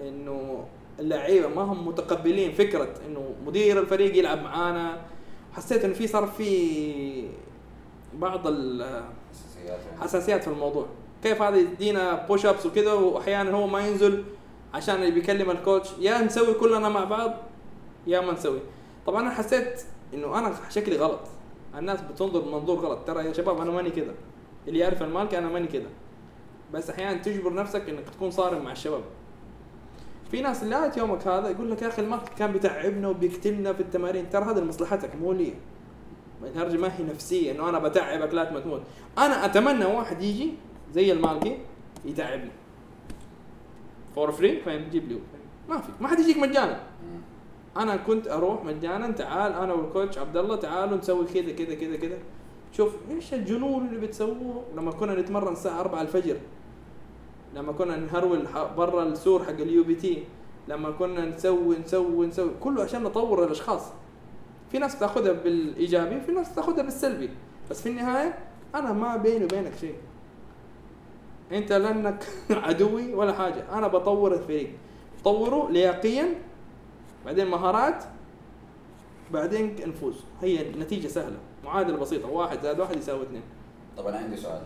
إنه اللعيبة ما هم متقبلين فكرة إنه مدير الفريق يلعب معانا. حسيت إنه في صار في بعض الحساسيات حساسيات. في الموضوع. كيف هذا يدينا بوش ابس وكذا وأحيانا هو ما ينزل عشان اللي بيكلم الكوتش يا نسوي كلنا مع بعض يا ما نسوي. طبعا أنا حسيت إنه أنا شكلي غلط. الناس بتنظر بمنظور غلط. ترى يا شباب أنا ماني كذا. اللي يعرف المالك أنا ماني كذا بس أحيانا تجبر نفسك إنك تكون صارم مع الشباب. في ناس لا يومك هذا يقول لك يا أخي المالك كان بيتعبنا وبيقتلنا في التمارين. ترى هذا لمصلحتك مو لي. الهرجه ما هي نفسية إنه أنا بتعبك لا تموت. أنا أتمنى واحد يجي زي المالكي يتعبني. for free فين؟ تجيب لي. ما في. ما حد يجيك مجانا. أنا كنت أروح مجانا تعال أنا وال coach عبد الله تعالوا نسوي كذا كذا كذا كذا. شوف إيش الجنون اللي بتسووه لما كنا نتمرن الساعة 4 الفجر؟ لما كنا نهرول برا السور حق ال UBT لما كنا نسوي نسوي نسوي كله عشان نطور الأشخاص. في ناس بتاخذها بالإيجابي في ناس بتاخذها بالسلبي. بس في النهاية أنا ما بيني وبينك شيء. أنت لأنك عدوي ولا حاجة. أنا بطور الفريق. طوره لياقيا بعدين مهارات بعدين نفوز. هي النتيجة سهلة. معادله بسيطة واحد زائد واحد يساوي اثنين. طب أنا عندي سؤال.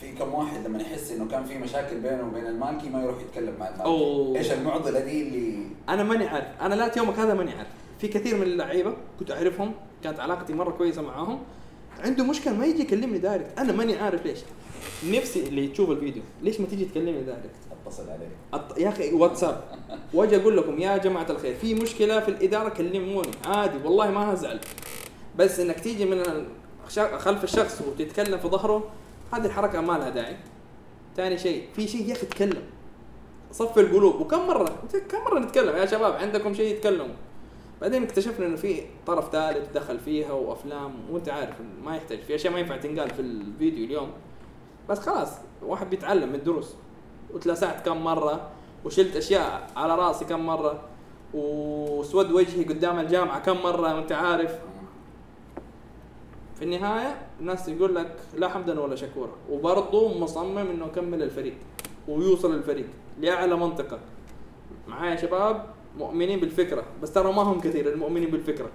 في كم واحد لما يحس إنه كان في مشاكل بينه وبين المالكي ما يروح يتكلم مع المالكي؟ أوه. إيش المعضلة دي اللي أنا ماني عارف. أنا لا يومك هذا ماني عارف. في كثير من اللعيبة كنت أعرفهم كانت علاقتي مرة كويسة معاهم. عنده مشكلة ما يجي يكلمني direct أنا ماني عارف ليش. نفسي اللي تشوف الفيديو ليش ما تيجي تكلمني direct أتصل عليه أط- يا أخي واتساب. واجي أقول لكم يا جماعة الخير في مشكلة في الإدارة كلموني. عادي والله ما هزعل. بس إنك تيجي من خلف الشخص وتتكلم في ظهره هذه الحركة ما لها داعي. ثاني شيء في شيء يا أخي تكلم. صف القلوب. وكم مره كم مرة نتكلم؟ يا شباب عندكم شيء يتكلموا بعدين اكتشفنا إنه في طرف ثالث دخل فيها وأفلام وأنت عارف ما يحتاج. في أشياء ما ينفع تنقال في الفيديو اليوم. بس خلاص واحد بيتعلم من الدروس. وتلسعت كم مرة وشلت أشياء على رأسي كم مرة وسود وجهي قدام الجامعة كم مرة وأنت عارف. في النهاية الناس يقول لك لا حمدا ولا شكورا. وبرضه مصمم إنه يكمل الفريق ويوصل الفريق لأعلى منطقة. معايا شباب؟ مؤمنين بالفكرة. بس ترى ما هم كثير المؤمنين بالفكرة.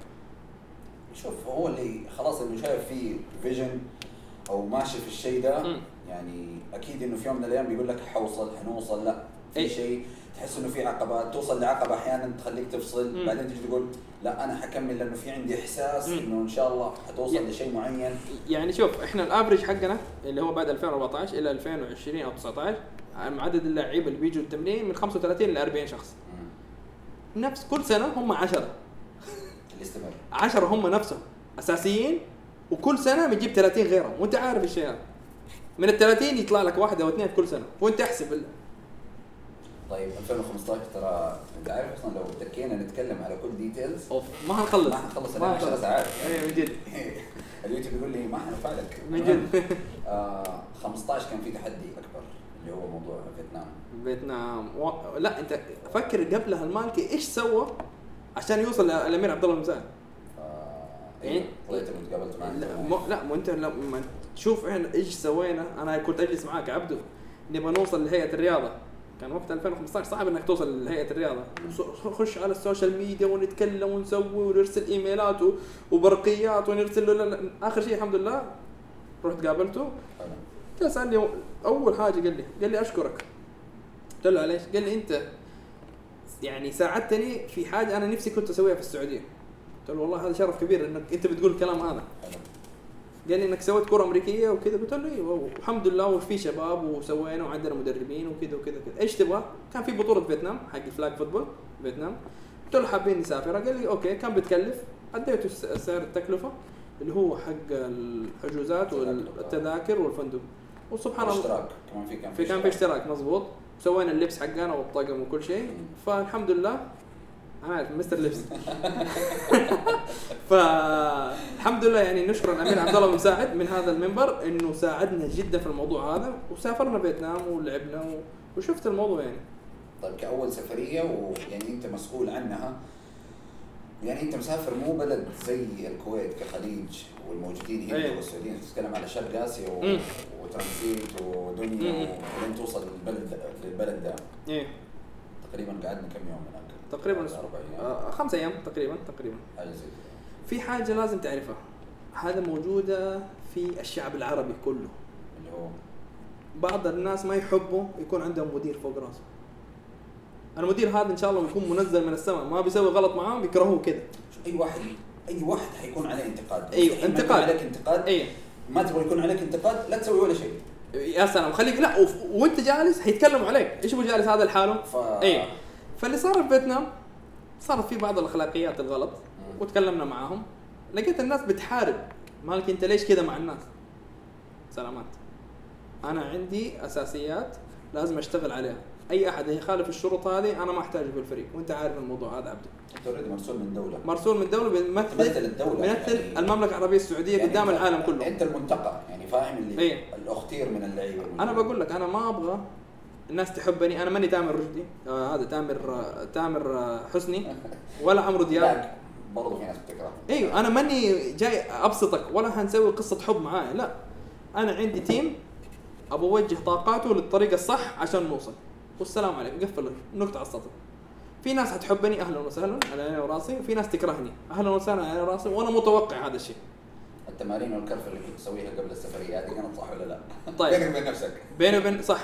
شوف هو اللي خلاص انه شايف فيه فيجن أو ماشي في الشيء ده. يعني أكيد إنه في يوم من الأيام بيقول لك حوصل حنوصل لا في إيه. شيء تحس إنه في عقبات توصل لعقبة أحيانا تخليك تفصل مم. بعدين تيجي تقول لا أنا حكمل لأنه في عندي إحساس مم. إنه إن شاء الله حتوصل يا- لشيء معين. يعني شوف إحنا الافرج حقنا اللي هو بعد 2014 إلى 2020 أو 19 عدد اللعيبة اللي بيجوا التمرين من 35 ل 40 شخص. مم. نفس كل سنة هم 10 اللي يستمر 10 هم نفسهم أساسيين وكل سنة بتجيب 30 غيرهم. وأنت عارف الشيء هذا. من ال 30 يطلع لك واحد أو اثنين كل سنة. وأنت احسب طيب 2015 ترى أنت عارف أصلا لو تكينا نتكلم على كل details أوف ما حنخلص. ما حنخلص ما علينا 10 حنخلص. ساعات. إيه من جد. اليوتيوب يقول لي ما حنفع لك من جد. آه 15 كان في تحدي أكبر اللي هو موضوع فيتنام. فيتنام. و... لا أنت فكر قبلها المالكي إيش سوى عشان يوصل للامير عبد الله بن سعد آه، إيه؟ طلعت وتقابلت معك. لا مو لا مو أنت لما تشوف إحنا إيش سوينا. أنا كنت أجلس معاك عبده نبغى نوصل لهيئة الرياضة. كان وقت 2015 صعب إنك توصل لهيئة الرياضة نخش على السوشيال ميديا ونتكلم ونسوي ونرسل إيميلات وبرقيات ونرسل له. آخر شيء الحمد لله رحت قابلته. جلس سألني أول حاجة قال لي قال لي أشكرك قلت له ليش؟ قال لي أنت يعني ساعدتني في حاجة أنا نفسي كنت أسويها في السعودية قلت له والله هذا شرف كبير إنك أنت بتقول الكلام هذا. قال لي إنك سويت كرة أمريكية وكذا قلت له أيوه والحمد لله وفي شباب وسوينا وعندنا مدربين وكذا وكذا وكذا إيش تبغى؟ كان في بطولة فيتنام حق ال flag football فيتنام. قلت له حابين نسافر. قال لي okay. كم بتكلف؟ أديته سعر التكلفة اللي هو حق الحجوزات والتذاكر والفندق. وسبحان الله. اشتراك كمان في كان في كان في اشتراك. مضبوط سوينا اللبس حقنا والطقم وكل شيء. فالحمد لله أنا عارف مستر لبس فالحمد لله يعني نشكر الأمير عبد الله مساعد من هذا المنبر إنه ساعدنا جدا في الموضوع هذا وسافرنا فيتنام ولعبنا. وشفت الموضوع يعني طيب كأول سفرية ويعني أنت مسؤول عنها يعني أنت مسافر مو بلد زي الكويت كخليج والموجودين هنا أيوة. والسعوديين تتكلم على شرق آسيا و... مم. وترانزيت ودنيا مم. ولين توصل للبلد للبلد ده إيه تقريبا قعدنا كم يوم هناك؟ تقريبا أيام آه خمس أيام تقريبا تقريبا. في حاجة لازم تعرفها. هذا موجودة في الشعب العربي كله. اللي هو؟ بعض الناس ما يحبوا يكون عندهم مدير فوق راسه. المدير هذا إن شاء الله بيكون منزل من السماء. ما بيسوي غلط معاهم بيكرهوه كده شوف أي واحد أي واحد حيكون عليه انتقاد. يكون انتقاد. عليك انتقاد. إيه ما تبغى يكون عليك انتقاد لا تسوي ولا شيء. يا سلام خليك لا وانت جالس حيتكلموا عليك. إيش هو جالس؟ هذا لحاله؟ ف إيه فاللي صار في فيتنام صارت في بعض الأخلاقيات الغلط. وتكلمنا معاهم. لقيت الناس بتحارب. مالك أنت ليش كذا مع الناس؟ سلامات. أنا عندي أساسيات لازم أشتغل عليها. أي أحد يخالف الشروط هذه أنا ما أحتاجه في الفريق. وأنت عارف الموضوع هذا عبده أنت اوريدي مرسول من دولة. مرسول من الدولة تمثل بيمثل الدولة. بيمثل يعني- المملكة العربية السعودية يعني قدام العالم كله. أنت المنتقى. يعني فاهم اللي إيه. الاختير من اللعيبة. أنا بقول لك أنا ما أبغى الناس تحبني أنا ماني تامر رشدي. آه هذا تامر آه تامر آه حسني ولا عمرو دياب. برضه في ناس بتكره. إيوه أنا ماني جاي أبسطك ولا هنسوي قصة حب معايا لا. أنا عندي تيم ابى اوجه طاقاته للطريقه الصح عشان نوصل. والسلام عليكم قفل النقطه على السطر في ناس هتحبني أهلا وسهلا على عيني وراسي. وفي ناس تكرهني أهلا وسهلا على عيني وراسي. وأنا متوقع هذا الشيء. التمارين والكرف اللي كنت تسويها قبل السفرية هذه كانت صح ولا لا؟ طيب. بينك وبين نفسك. بيني وبين صح.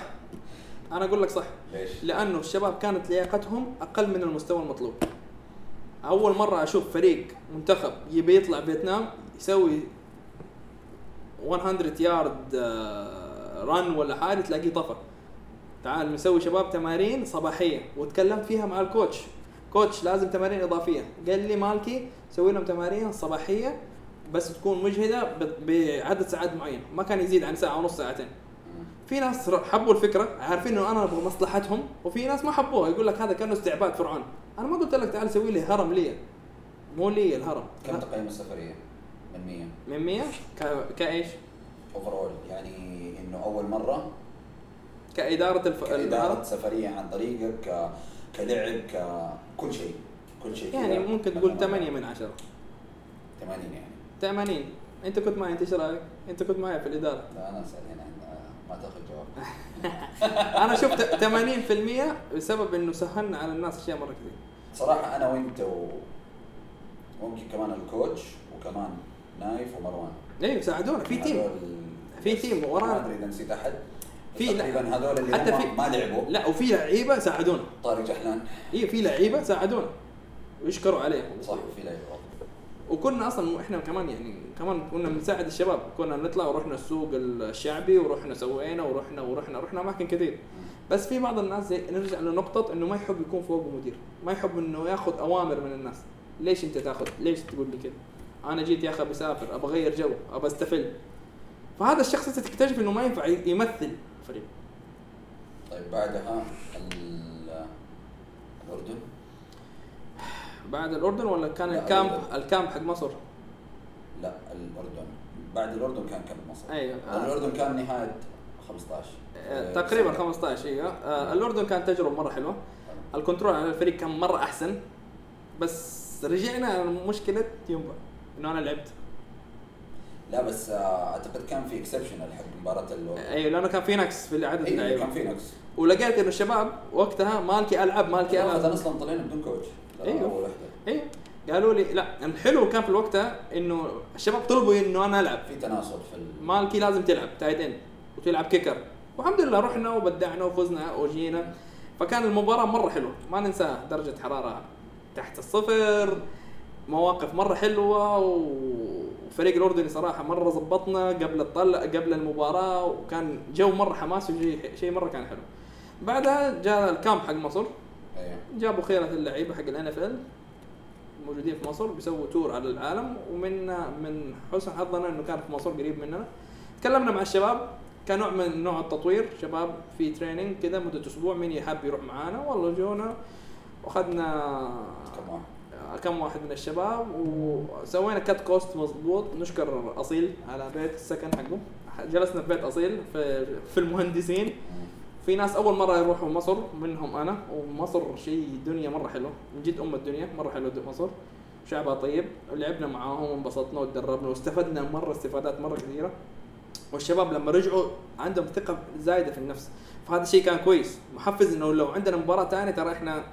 أنا أقول لك صح. ليش؟ لأنه الشباب كانت لياقتهم أقل من المستوى المطلوب. أول مرة أشوف فريق منتخب يبي يطلع فيتنام يسوي 100 يارد رن ولا حاجة تلاقيه طفى. تعال نسوي شباب تمارين صباحية. وتكلمت فيها مع الكوتش. كوتش لازم تمارين إضافية. قال لي مالكي سوي لهم تمارين صباحية بس تكون مجهدة بعدد ساعات معين. ما كان يزيد عن ساعة ونص ساعتين. في ناس حبوا الفكرة عارفين إنه أنا أبغى مصلحتهم وفي ناس ما حبوها. يقول لك هذا كأنه استعباد فرعون. أنا ما قلت لك تعال سوي لي هرم لي. مو لي الهرم. كم تقييم السفرية؟ من 100 من 100 ك... كإيش؟ overall يعني إنه أول مرة. كإدارة الف... الهرم؟ سفرية عن طريقك ك... كلعب ككل شيء. كل شيء يعني. ممكن تقول 8 من 10 80 يعني. 80 أنت كنت معي أنت إيش رأيك؟ أنت كنت معي في الإدارة. لا أنا اسال هنا. ما تاخذ جواب. أنا شفت 80% بسبب إنه سهلنا على الناس أشياء مرة كثير. صراحة أنا وأنت و... ممكن كمان ال coach وكمان نايف ومروان. أيوه ساعدونا. في team في team ورانا. ما أدري إذا نسيت أحد. في لا. تقريبا هذول اللي حتى في- ما لعبوا. لا وفي لعيبة ساعدونا. طارق جحلان اي في لعيبة ساعدونا. ويشكروا عليهم. صح في لعيبة. وكنا أصلا إحنا كمان يعني كمان كنا بنساعد الشباب كنا نطلع ورحنا السوق الشعبي ورحنا سوينا ورحنا ورحنا رحنا أماكن كثير بس في بعض الناس زي نرجع لنقطة إنه ما يحب يكون فوق مدير، ما يحب إنه ياخذ أوامر من الناس، ليش أنت تاخذ؟ ليش تقول لي كذا؟ أنا جيت يا أخي بسافر ابى أغير جو، ابى أستفل. فهذا الشخص أنت تكتشف إنه ما ينفع يمثل فريق. طيب بعدها ال- الأردن بعد الأردن ولا كان ال camp. ال camp حق مصر؟ لا الأردن. بعد الأردن كان camp مصر. أيوه. الأردن كان نهاية 15 آه، تقريبا 15 أيوه. آه، الأردن كانت تجربة مرة حلوة. ال control على الفريق كان مرة أحسن. بس رجعنا مشكله ينبع إنه أنا لعبت. لا بس آه، أعتقد كان في exceptional حق مباراة ال أيوه لأنه كان في نقص في عدد أيوه اللعيبة. كان في نقص. ولقيت إنه الشباب وقتها مالكي ألعب مالكي ألعب. أصلا طلعنا بدون coach اول واحدة أيوه. قالوا لي لا الحلو كان في الوقت إنه الشباب طلبوا إنه أنا ألعب. في تناسق في ال... مالكي لازم تلعب tight end وتلعب kicker والحمد لله رحنا وبدعنا وفزنا وجينا. فكان المباراة مرة حلوة ما ننسى درجة حرارة تحت الصفر مواقف مرة حلوة وفريق الأردني صراحة مرة زبطنا قبل الطلع قبل المباراة وكان جو مرة حماس وشيء شيء مرة كان حلو. بعدها جاء ال camp حق مصر. أيوه جابوا خيرة اللعيبة حق ال NFL موجودين في مصر بيسووا tour على العالم ومن من حسن حظنا إنه كان في مصر قريب مننا. تكلمنا مع الشباب كان نوع من نوع التطوير شباب في training كذا مدة أسبوع مين يحب يروح معانا؟ والله جونا وأخذنا كم واحد؟ كم واحد من الشباب وسوينا cut cost مضبوط نشكر أصيل على بيت السكن حقه. جلسنا في بيت أصيل في في المهندسين. في ناس أول مرة يروحوا مصر منهم أنا ومصر شيء دنيا مرة حلو من جد أم الدنيا مرة حلو مصر. شعبها طيب لعبنا معاهم وانبسطنا وتدربنا واستفدنا مرة استفادات مرة كثيرة. والشباب لما رجعوا عندهم ثقة زايدة في النفس. فهذا الشيء كان كويس. محفز إنه لو عندنا مباراة ثانية ترى إحنا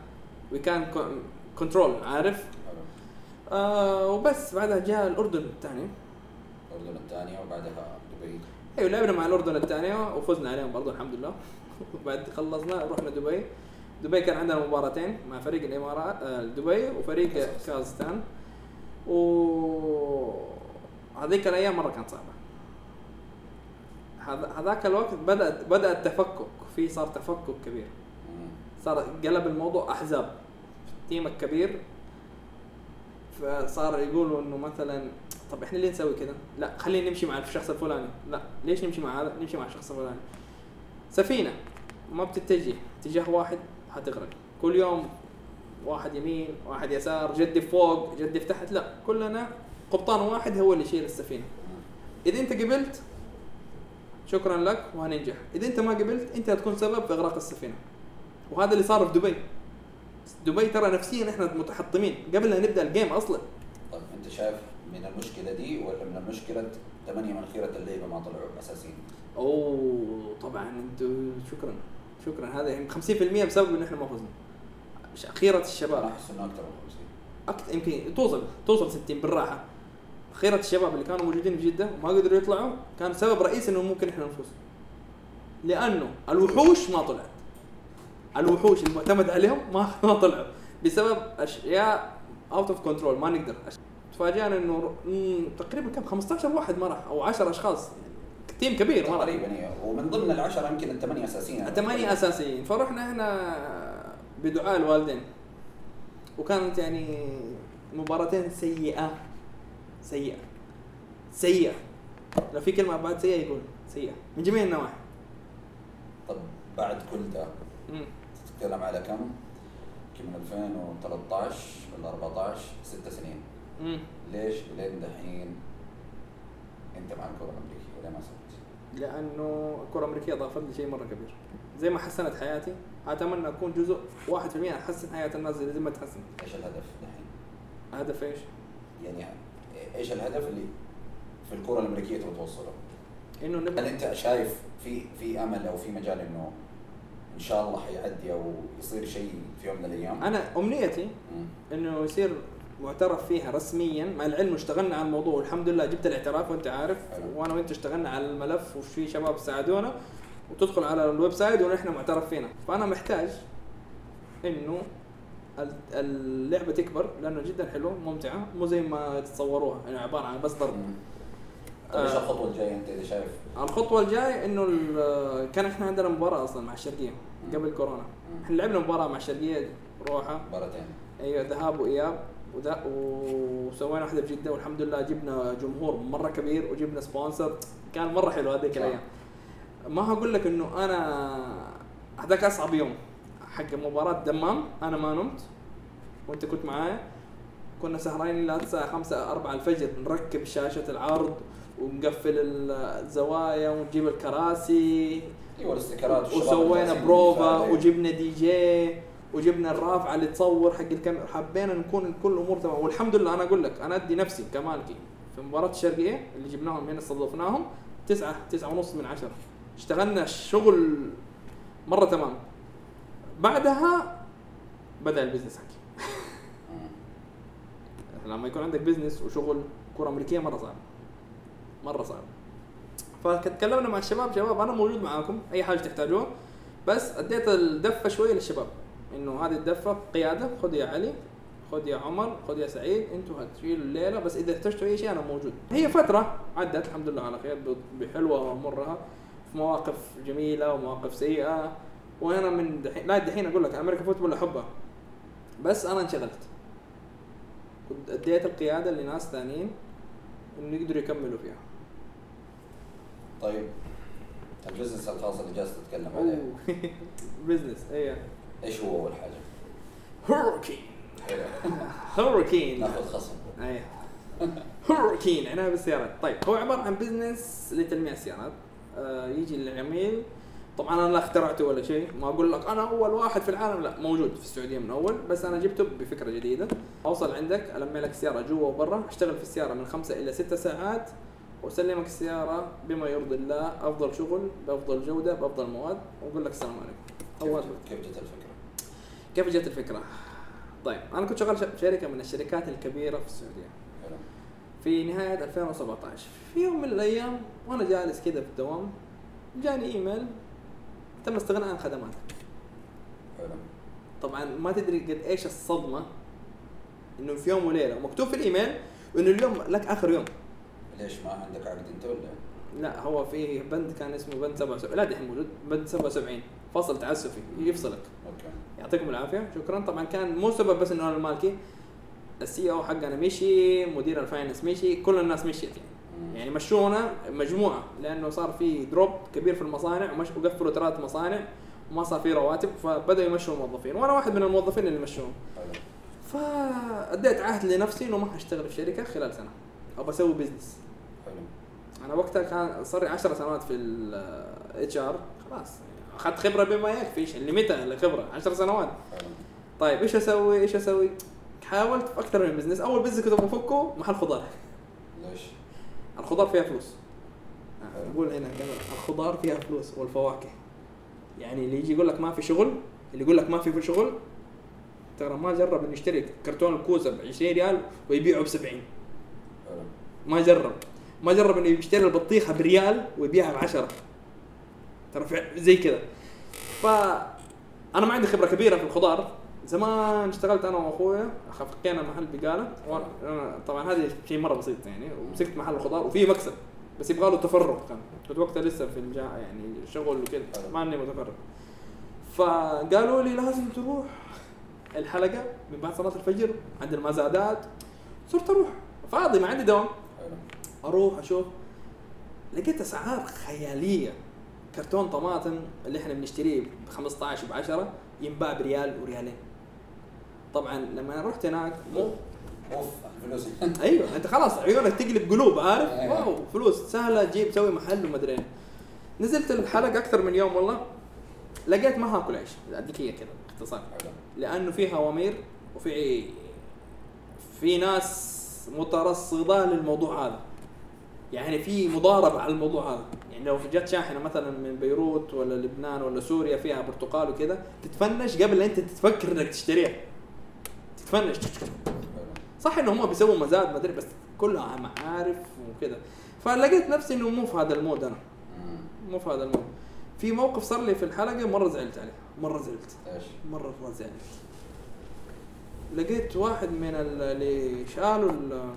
وي كان كنترول عارف؟ آه وبس. بعدها جاء الأردن الثاني الأردن الثانية وبعدها دبي. أيوه لعبنا مع الأردن الثانية وفزنا عليهم برضو الحمد لله. بعد خلصنا رحنا دبي دبي كان عندنا مباراتين مع فريق الإمارات آه، دبي وفريق كازاخستان و هذيك الأيام مرة كانت صعبة هذا- هذاك الوقت بدا بدأ التفكك في صار تفكك كبير. صار قلب الموضوع أحزاب تيمك كبير فصار يقولوا إنه مثلا طب إحنا ليه نسوي كذا؟ لا خلينا نمشي مع الشخص الفلاني، لا ليش نمشي مع هذا؟ نمشي مع الشخص الفلاني. سفينة. ما بتتجه. اتجاه واحد حتغرق، كل يوم واحد يمين، واحد يسار، جدي فوق، جدي تحت، لا كلنا قبطان واحد هو اللي يشيل السفينة. إذا أنت قبلت شكرا لك وهننجح. إذا أنت ما قبلت أنت هتكون سبب في إغراق السفينة. وهذا اللي صار في دبي. دبي ترى نفسيا إحنا متحطمين. قبل لا نبدأ الجيم أصلا. طيب أنت شايف من المشكلة دي ولا من المشكلة ثمانيه من خيرة اللعيبه ما طلعوا اساسيين؟ أوه طبعا أنتوا شكرا شكرا. هذا يعني 50% بسبب إن إحنا ما فزنا. أنا الشباب. احس انه أكثر من 50 أكت... يمكن توصل توصل 60 بالراحة. خيرة الشباب اللي كانوا موجودين في جدة وما قدروا يطلعوا كان سبب رئيسي إنه ممكن إحنا نفوز. لأنه الوحوش ما طلعت. الوحوش المعتمد عليهم ما ما طلعوا. بسبب أشياء out of control ما نقدر. تفاجئنا إنه تقريبا كم 15 واحد ما راح أو 10 أشخاص. team كبير. راح تقريبا أيوه ومن ضمن العشرة يمكن الثمانية أساسيين. ثمانية أساسيين. فرحنا إحنا بدعاء الوالدين. وكانت يعني مباراتين سيئة. سيئة. سيئة. لو في كلمة بعد سيئة يقول سيئة. من جميع النواحي. طب بعد كل ده. تتكلم على كم؟ يمكن من 2013 ولا 14 ست سنين. مم. ليش؟ لين دحين أنت مع الكره الامريكيه ولا ما سويت؟ لأنه الكرة الأمريكية ضافت لي شيء مرة كبير زي ما حسنت حياتي أتمنى أكون جزء 1% أحسن حياة الناس زي ما تحسن إيش الهدف دحين؟ هدف إيش؟ يعني إيش الهدف اللي في الكرة الأمريكية تبغى توصله؟ إنه هل نبدا أنت شايف في في أمل أو في مجال إنه إن شاء الله حيعدي أو يصير شيء في يوم من الأيام؟ أنا أمنيتي. إنه يصير معترف فيها رسميا مع العلم اشتغلنا على الموضوع والحمد لله جبت الاعتراف وانت عارف حلو. وأنا وانت اشتغلنا على الملف وفي شباب ساعدونا وتدخل على ال website ونحن معترف فينا فأنا محتاج إنه ال- اللعبة تكبر لأنه جدا حلو ممتعة مو زي ما تتصوروها يعني عبارة عن بس ضرب. طيب إيش. الخطوة الجاية أنت إذا شايف؟ الخطوة الجاية إنه كان إحنا عندنا مباراة أصلا مع الشرقية قبل كورونا. إحنا لعبنا مباراة مع الشرقية روحة مباراتين أيوه ذهاب وإياب وده وسوينا واحدة في جدة والحمد لله جبنا جمهور مرة كبير وجبنا sponsor كان مرة حلو هذيك. الأيام. ما هقول لك إنه أنا هذاك أصعب يوم. حق مباراة دمام أنا ما نمت وأنت كنت معايا. كنا سهرانين لغايه الساعة 5 4 الفجر نركب شاشة العرض ونقفل الزوايا ونجيب الكراسي أيوه ال stickers ات وسوينا بروفا. وجبنا دي جي. وجبنا الرافعة اللي تصور حق الكاميرا حبينا نكون كل الأمور تمام. والحمد لله أنا أقول لك أنا أدي نفسي كمالكي في مباراة الشرقيه اللي جبناهم هنا استضفناهم تسعة تسعة ونص من عشرة. اشتغلنا شغل مرة تمام. بعدها بدأ ال business حقي. لما يكون عندك business وشغل كرة أمريكية مرة صعب. مرة صعب. فتكلمنا مع الشباب شباب أنا موجود معاكم أي حاجة تحتاجوها بس أديت الدفة شوية للشباب. إنه هذه الدفة قيادة خذ يا علي خذ يا عمر خذ يا سعيد أنتوا هتشيلوا الليلة بس إذا احتجتوا أي شيء أنا موجود. هي فترة عدت الحمد لله على خير بحلوة ومرها في مواقف جميلة ومواقف سيئة. وأنا من دحين لا دحين أقول لك American football احبها بس أنا انشغلت. كنت أديت القيادة لناس ثانيين إنه يقدروا يكملوا فيها. طيب. ال business الخاص اللي جالس تتكلم عليه. business إيه. إيش هو أول حاجة؟ هوركين. هوركين ناخذ خصم. أيه. هوركين عناية بالسيارات طيب هو عبارة عن بزنس لتلميع السيارات. آه يجي العميل. طبعا أنا لا اخترعته ولا شيء. ما أقول لك أنا أول واحد في العالم. لا موجود في السعودية من أول. بس أنا جبته بفكرة جديدة. أوصل عندك المع لك السياره جوا وبرا. أشتغل في السيارة من خمسة إلى ستة ساعات. وأسلمك السيارة بما يرضي الله. أفضل شغل بأفضل جودة بأفضل مواد. وأقول لك السلام عليكم. كيف جت الفكرة؟ كيف جت الفكرة؟ طيب أنا كنت شغال في شركة من الشركات الكبيرة في السعودية. في نهاية 2017 في يوم من الأيام وأنا جالس كذا في الدوام جاني إيميل تم استغناء عن خدماتك طبعا ما تدري قد إيش الصدمة إنه في يوم وليلة مكتوب في الإيميل إنه اليوم لك آخر يوم. ليش ما عندك عقد أنت ولا؟ لا هو في بند كان اسمه بند 77 لا دحين موجود. بند 77 فصل تعسفي يفصلك. okay. يعطيكم العافية. شكرا. طبعا كان مو سبب بس إنه أنا المالكي ال CEO حقنا مشي مدير ال finance مشي كل الناس مشيت يعني. يعني مشونا مجموعة لأنه صار في drop كبير في المصانع ومش وقفلوا ثلاث مصانع وما صار في رواتب فبدأوا يمشوا الموظفين. وأنا واحد من الموظفين اللي مشوهم فأديت عهد لنفسي إنه ما حأشتغل في شركة خلال سنة. ابى أسوي business أنا وقتها كان صار لي 10 سنوات في ال HR خلاص. أخذت خبرة بما يكفي. إلى متى الخبرة؟ 10 سنوات. طيب إيش أسوي؟ إيش أسوي؟ حاولت في أكثر من business أول business كنت بفتحه محل خضار. ليش؟ الخضار فيها فلوس. نقول هنا كمان الخضار فيها فلوس والفواكه. يعني اللي يجي يقول لك ما في شغل اللي يقول لك ما في شغل ترى ما جرب إنه يشتري كرتون الكوسة ب 20 ريال ويبيعه ب 70 حلو. ما جرب. ما جرب إنه يشتري البطيخة بريال ويبيعها ب 10 ترى زي كذا. ف أنا ما عندي خبرة كبيرة في الخضار. زمان اشتغلت أنا وأخويا فكينا محل بقالة. طبعا هذا شيء مرة بسيط يعني ومسكت محل الخضار وفيه مكسب بس يبغى له تفرغ كان. كنت وقتها لسه في الجامعة يعني شغل وكذا ما اني متفرغ. فقالوا لي لازم تروح الحلقة من بعد صلاة الفجر عند المزادات صرت أروح. فاضي ما عندي دوام. أروح أشوف لقيت أسعار خيالية. كرتون طماطم اللي إحنا بنشتريه ب 15 ب 10 ينباع بريال وريالين. طبعا لما أنا رحت هناك مو أوف أيوه أنت خلاص عيونك تقلب قلوب عارف؟ أيوة. واو فلوس. سهلة تجيب تسوي محل ومدري إيه. نزلت الحلقة أكثر من يوم والله. لقيت ما هاكل عيش. اديك هي كذا باختصار. لأنه في هوامير وفي في ناس مترصدة للموضوع هذا. يعني في مضاربة على الموضوع هذا. يعني لو جت شاحنة مثلا من بيروت ولا لبنان ولا سوريا فيها برتقال وكذا تتفنش قبل أنت تفكر إنك تشتريها. تتفنش. صح إنه هم بيسووا مزاد ما أدري بس كلها معارف وكذا فلقيت نفسي إنه مو في هذا المود أنا. مو في هذا المود. في موقف صار لي في الحلقة مرة زعلت عليه. مرة زعلت. إيش؟ مرة زعلت. لقيت واحد من ال- اللي شالوا ال-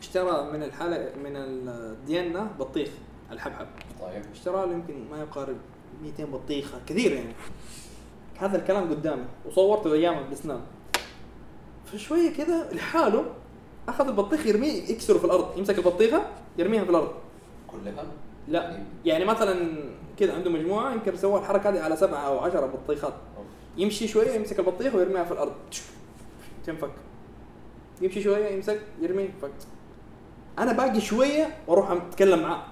اشترى من الحلقة من الدينا بطيخ الحبحب. طيب. اشترى له يمكن ما يقارب 200 بطيخة كثير يعني. هذا الكلام قدامي وصورته ايامها بالاسنان فشوية كذا لحاله أخذ البطيخ يرميه يكسره في الأرض يمسك البطيخة يرميها في الأرض. كلها؟ لا. يعني- مثلا كذا عنده مجموعة يمكن سوى الحركة هذه على سبعة أو عشرة بطيخات. يمشي شوية يمسك البطيخة ويرميها في الأرض. تنفك. يمشي شوية يمسك يرميه فك. أنا باقي شوية وأروح أتكلم معاه.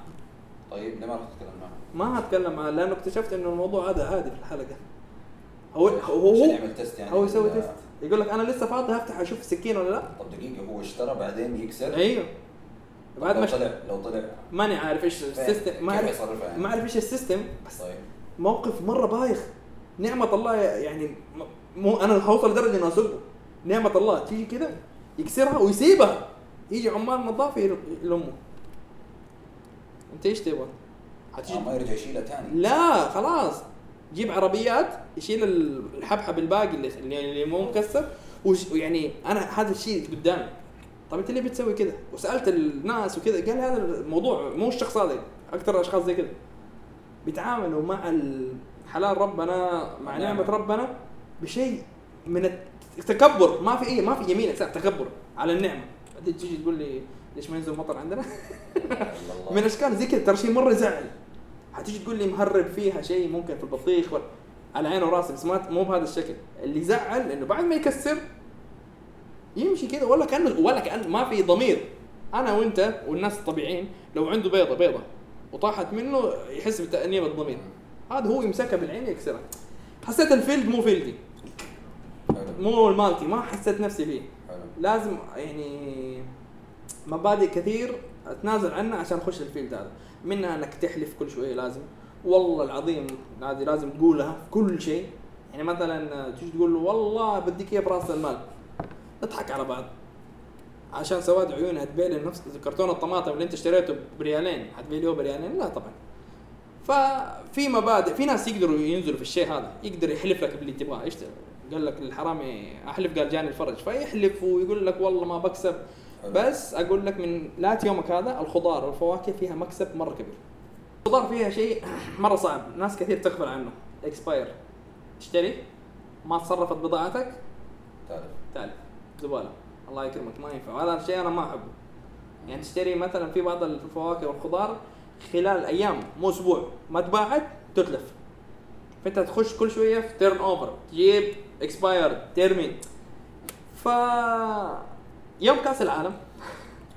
طيب ليه ما رحت تتكلم معه؟ ما هتكلم معاه لأنه اكتشفت إنه الموضوع هذا عادي في الحلقة. هو هو هو, يعمل test يعني. هو يسوي test يقول لك أنا لسه فاضي هفتح أشوف السكين ولا لا؟ طب دقيقة هو اشترى بعدين يكسر؟ أيوه. بعد لو ما طلع لو طلع. ماني عارف إيش ال system ما اعرف يعني؟ ما أعرف إيش ال system بس طيب. موقف مرة بايخ. نعمة الله يعني مو أنا هوصل لدرجة انه اسبه نعمة الله تيجي كذا يكسرها ويسيبها. يجي عمال نظافه يل- يلموا انت إيش تبغى؟ حتيجي آه، ما يرجع يشيلها ثاني. لا خلاص. جيب عربيات يشيل الحبحب الباقي اللي اللي مو مكسر ويعني أنا هذا الشيء قدامي. طيب أنت ليه بتسوي كذا؟ وسألت الناس وكذا قال هذا الموضوع مو الشخص هذا أكثر اشخاص زي كذا. بيتعاملوا مع حلال ربنا مع نعم. نعمة ربنا بشيء من التكبر. ما في اي ما في يمين تكبر على النعمة. تيجي تقول لي ليش ما ينزل مطر عندنا؟ من اشكال زي كذا ترى شيء مره يزعل. حتيجي تقول لي مهرب فيها شيء ممكن في البطيخ ولا على عيني وراسي بس ما مو بهذا الشكل. اللي يزعل إنه بعد ما يكسر يمشي كذا ولا كانه ولا كأن ما في ضمير. أنا وأنت والناس الطبيعيين لو عنده بيضة بيضة. وطاحت منه يحس بتأنيب الضمير. هذا هو يمسكها بالعين يكسرها. حسيت ال field مو field ي. مو ال mentality ما حسيت نفسي فيه. لازم يعني مبادئ كثير أتنازل عنها عشان أخش ال field هذا. منها إنك تحلف كل شوية لازم. والله العظيم هذه لازم تقولها في كل شيء. يعني مثلا تيجي تقول له والله بديك إياه برأس المال. نضحك على بعض. عشان سواد عيوني هتبيع لي نفس كرتون الطماطم اللي أنت اشتريته بريالين. هتبيع لي بريالين؟ لا طبعا. ففي مبادئ في ناس يقدروا ينزلوا في الشيء هذا. يقدر يحلف لك باللي تبغاه. قال لك الحرامي أحلف قال جاني الفرج. فيحلف ويقول لك والله ما بكسب. بس أقول لك من لا يومك هذا الخضار والفواكه فيها مكسب مرة كبير. الخضار فيها شيء مرة صعب ناس كثير تغفل عنه. expire تشتري ما تصرفت بضاعتك. تعرف تعال زبالة. الله يكرمك ما ينفع. وهذا الشيء أنا ما أحبه. يعني تشتري مثلا في بعض الفواكه والخضار خلال أيام مو أسبوع. ما تباعت تتلف. فانت تخش كل شوية في turnover تجيب اكسباير ترمي ف يوم كأس العالم.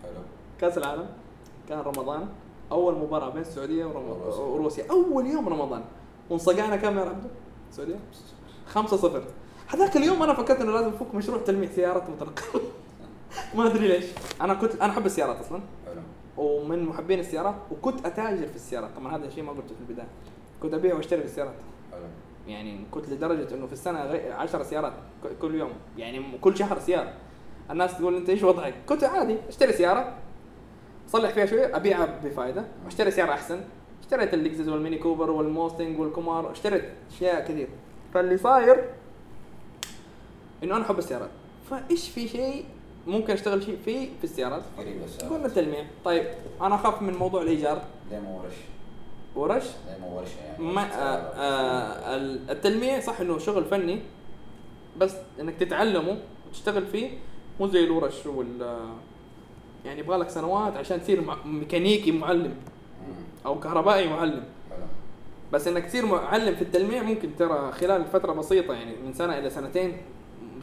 حلو. كأس العالم. كان رمضان. أول مباراة بين السعودية وروسيا. أول يوم رمضان. وانصقعنا كم يا عبدو؟ السعودية؟ 5 0 هذاك اليوم أنا فكرت إنه لازم افك مشروع تلميع سيارات متنقله ما أدري ليش. أنا كنت أنا أحب السيارات أصلا. ومن محبين السيارات وكنت أتاجر في السيارات. طبعا هذا الشيء ما قلته في البداية. كنت أبيع وأشتري في السيارات. يعني كنت لدرجة إنه في السنة 10 سيارات كل يوم. يعني كل شهر سيارة. الناس تقول أنت إيش وضعك؟ كنت عادي أشتري سيارة اصلح فيها شوية أبيعها بفائده واشتري سيارة أحسن. اشتريت اللكزس والميني كوبر والموستنج والكمارو اشتريت أشياء كثير. فاللي صاير إنه أنا أحب السيارات. فإيش في شيء ممكن أشتغل شيء فيه في السيارات؟ قلنا التلميع طيب أنا أخاف من موضوع الإيجار. ليه مو ورش؟ ورش؟ مو ورشه يعني؟ ما آه آه ال- التلميع صح إنه شغل فني بس إنك تتعلمه وتشتغل فيه مو زي الورش وال يعني يبغى لك سنوات عشان تصير ميكانيكي معلم. أو كهربائي معلم. بس إنك تصير معلم في التلميع ممكن ترى خلال فترة بسيطة يعني من سنة إلى سنتين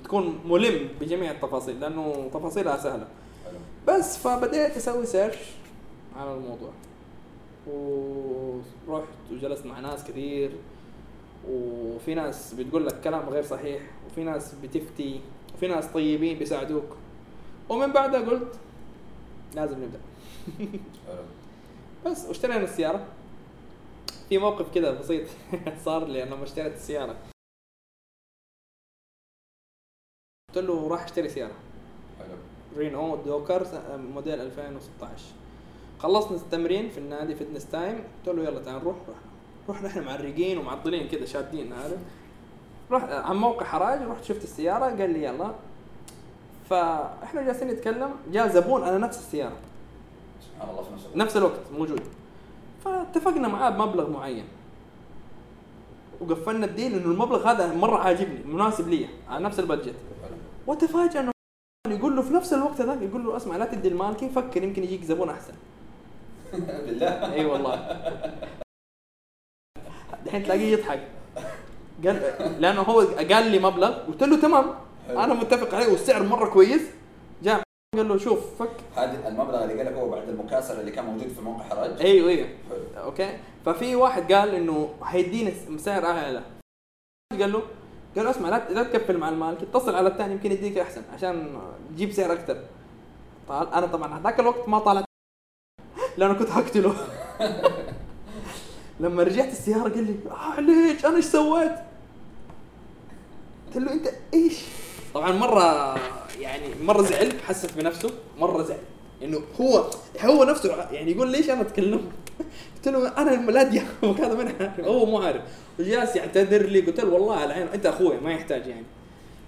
تكون ملم بجميع التفاصيل لأنه تفاصيلها سهلة. بس فبديت أسوي سيرش على الموضوع. ورحت وجلست مع ناس كثير وفي ناس بتقول لك كلام غير صحيح وفي ناس بتفتي وفي ناس طيبين بيساعدوك. ومن بعدها قلت لازم نبدأ. بس واشترينا السيارة. في موقف كذا بسيط صار لي أنا لما اشتريت السيارة. قلت له راح أشتري سيارة. رينو دوكر موديل 2016 خلصنا التمرين في النادي فتنس تايم قلت له يلا تعال نروح. رحنا. رحنا إحنا معرقين ومعضلين كذا شادين عارف رحت عن موقع حراج رحت شفت السيارة قال لي يلا. فإحنا جالسين نتكلم. جاء زبون على نفس السيارة. سبحان الله نفس الوقت. موجود. فاتفقنا معاه بمبلغ معين. وقفلنا ال deal إنه المبلغ هذا مرة عاجبني مناسب لي على نفس ال budget. حلو وتفاجأ إنه يقول له في نفس الوقت هذاك يقول له اسمع لا تدي المالكي فكر؟ يمكن يجيك زبون أحسن. بالله. إي والله. الحين تلاقيه يضحك. قال لأنه هو قال لي مبلغ قلت له تمام. أنا متفق عليه والسعر مرة كويس. جاء قال له شوف فك. هذا المبلغ اللي قال لك هو بعد المكاسرة اللي كان موجود في موقع حراج أيوه أيوه حلو. okay. ففي واحد قال إنه هيدينا سعر أعلى. قال له قال له اسمع لا لا تكفل مع المالك اتصل على الثاني يمكن يديك أحسن عشان تجيب سعر أكثر. طال أنا طبعا هذاك الوقت ما طالعت لأنه كنت هقتله لما رجعت السيارة قال لي آه ليش؟ أنا إيش سويت؟ قلت له أنت إيش؟ طبعا مرة يعني مرة زعل حسف بنفسه مرة زعل انه هو هو نفسه يعني يقول ليش أنا أتكلم؟ قلت له أنا يا أخوك هذا من عارف هو مو عارف. وجالس يعتذر لي قلت له والله على عينه أنت أخوي ما يحتاج يعني.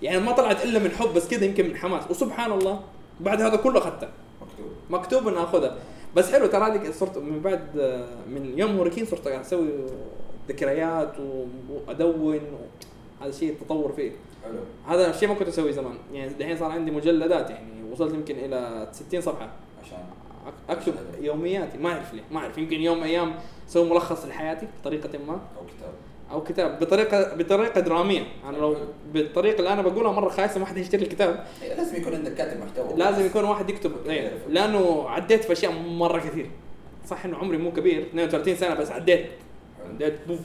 يعني ما طلعت إلا من حب بس كذا يمكن من حماس. وسبحان الله بعد هذا كله أخذته. مكتوب. مكتوب اني أخذها. بس حلو ترى هذيك صرت من بعد من يوم هوريكين صرت أسوي ذكريات وأدون هذا شيء تطور فيه. حلو. هذا الشيء ما كنت أسويه زمان. يعني الحين صار عندي مجلدات يعني وصلت يمكن إلى 60 صفحة. عشان أكتب يومياتي. ما أعرف ليه ما أعرف. يمكن يوم من الأيام أسوي ملخص لحياتي بطريقة ما. أو أو كتاب بطريقة بطريقة درامية. أنا لو بالطريقة اللي أنا بقولها مرة خايسة ما حد يشتري الكتاب. إيه، لازم يكون عندك كاتب محتوى. لازم يكون واحد يكتب. إيه، لأنه عديت في أشياء مرة كثير. صح إنه عمري مو كبير 32 سنة بس عديت. عديت بوف.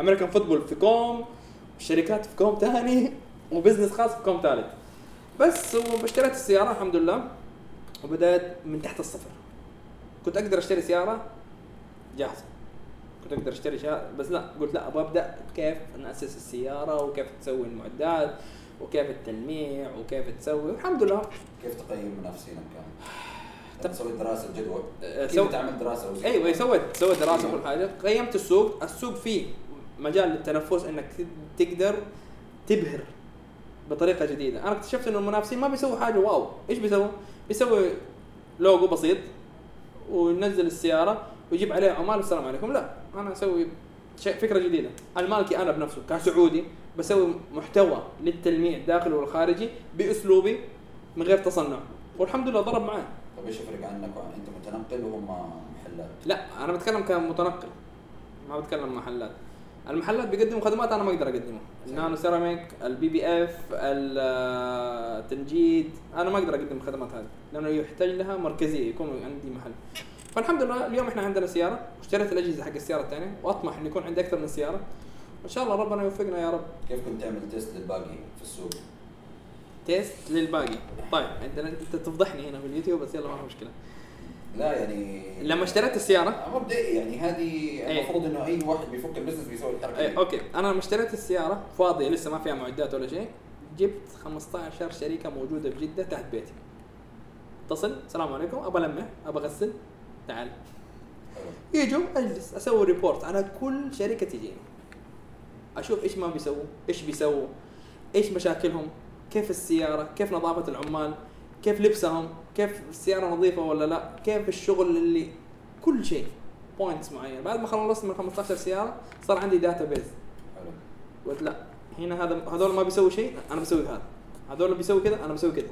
American football في كوم شركات في كوم ثاني و business خاص في كوم ثالث بس واشتريت السيارة الحمد لله. وبدأت من تحت الصفر. كنت أقدر أشتري سيارة جاهزة. كنت أقدر اشتري شيء بس لا قلت لا أبغى أبدأ كيف أأسس السيارة وكيف تسوي المعدات وكيف التلميع وكيف تسوي والحمد لله. كيف تقيم منافسينك كان؟ طب- تسوي دراسة جدوى. أه، كيف سو- تعمل دراسة وزي أيوه؟ سويت سويت دراسة وكل حاجة. قيمت السوق. السوق فيه مجال للتنفس إنك تقدر تبهر بطريقة جديدة. أنا اكتشفت إنه المنافسين ما بيسووا حاجة. wow إيش بيسووا؟ بيسوي لوجو بسيط وينزل السيارة ويجيب عليها عمال والسلام عليكم. لا. أنا أسوي شيء فكرة جديدة. المالكي أنا بنفسه كسعودي بسوي محتوى للتلميع الداخلي والخارجي بأسلوبي من غير تصنع. والحمد لله ضرب معي طيب إيش يفرق عنك وعن أنت متنقل وهم محلات؟ لا أنا بتكلم كمتنقل ما بتكلم محلات. المحلات بيقدموا خدمات أنا ما أقدر اقدمها ال nano ceramic ال PPF التنجيد أنا ما أقدر أقدم الخدمات هذه لأنه يحتاج لها مركزية يكون عندي محل. فالحمد لله اليوم إحنا عندنا سيارة واشتريت الأجهزة حق السيارة الثانية وأطمح إن يكون عندي أكثر من سيارة. وإن شاء الله ربنا يوفقنا يا رب. كيف كنت تعمل test للباقي في السوق؟ test للباقي. طيب عندنا أنت تفضحني هنا في اليوتيوب بس يلا ما في مشكلة. لا يعني لما اشتريت السياره مبدئي يعني هذه إيه. المفروض إنه أي واحد بيفك ال business بيسوي الحركة إيه. أوكي. أنا لما اشتريت السيارة فاضية لسه ما فيها معدات ولا شيء جبت 15 شركه موجودة في جدة تحت بيتي. اتصل السلام عليكم ابى المع ابى اغسل تعال. حلو. يجوا أجلس أسوي report على كل شركة تجيني. أشوف إيش ما بيسووا إيش بيسووا إيش مشاكلهم كيف السيارة كيف نظافة العمال كيف لبسهم كيف السيارة نظيفة ولا لا كيف الشغل اللي كل شيء. points معينة. بعد ما خلصت من 15 سيارة صار عندي database حلو. قلت لا هنا هذا هذول ما بيسوي شيء أنا بسوي هذا. هذول بيسوي كذا أنا بسوي كذا.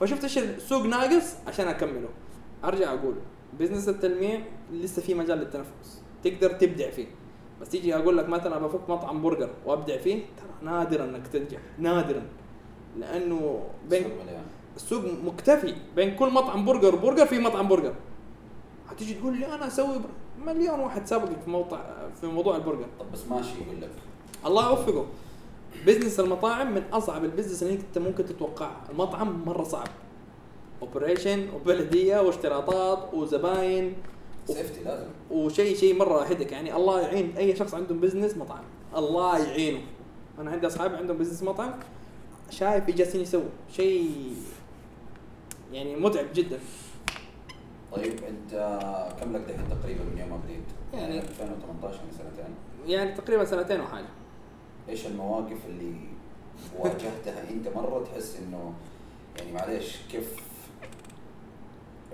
فشفت إيش السوق ناقص عشان أكمله. أرجع أقول business التلميع لسه في مجال للتنفس. تقدر تبدع فيه. بس تيجي أقول لك مثلا بفك مطعم برجر وأبدع فيه ترى نادرا إنك تنجح. نادرا. لأنه بين. السوق مكتفي بين كل مطعم برجر وبرجر في مطعم برجر. هتيجي تقول لي أنا أسوي بر- مليون واحد سابقك في موضوع في موضوع البرجر. طب بس ماشي يقول لك. الله يوفقه. business المطاعم من أصعب ال business اللي أنت ممكن تتوقعها. المطعم مرة صعب. operation وبلدية واشتراطات وزباين safety لازم. وشيء شيء مرة هدك يعني الله يعين أي شخص عنده business مطعم. الله يعينه. أنا عندي أصحابي عندهم business مطعم. شايف إيش جالسين يسووا. شيء يعني متعب جدا. طيب أنت كم لك دحين تقريبا من يوم ما بديت؟ يعني- 2018 من سنتين. يعني تقريبا سنتين أو حاجة. إيش المواقف اللي واجهتها أنت مرة تحس انه يعني معليش كيف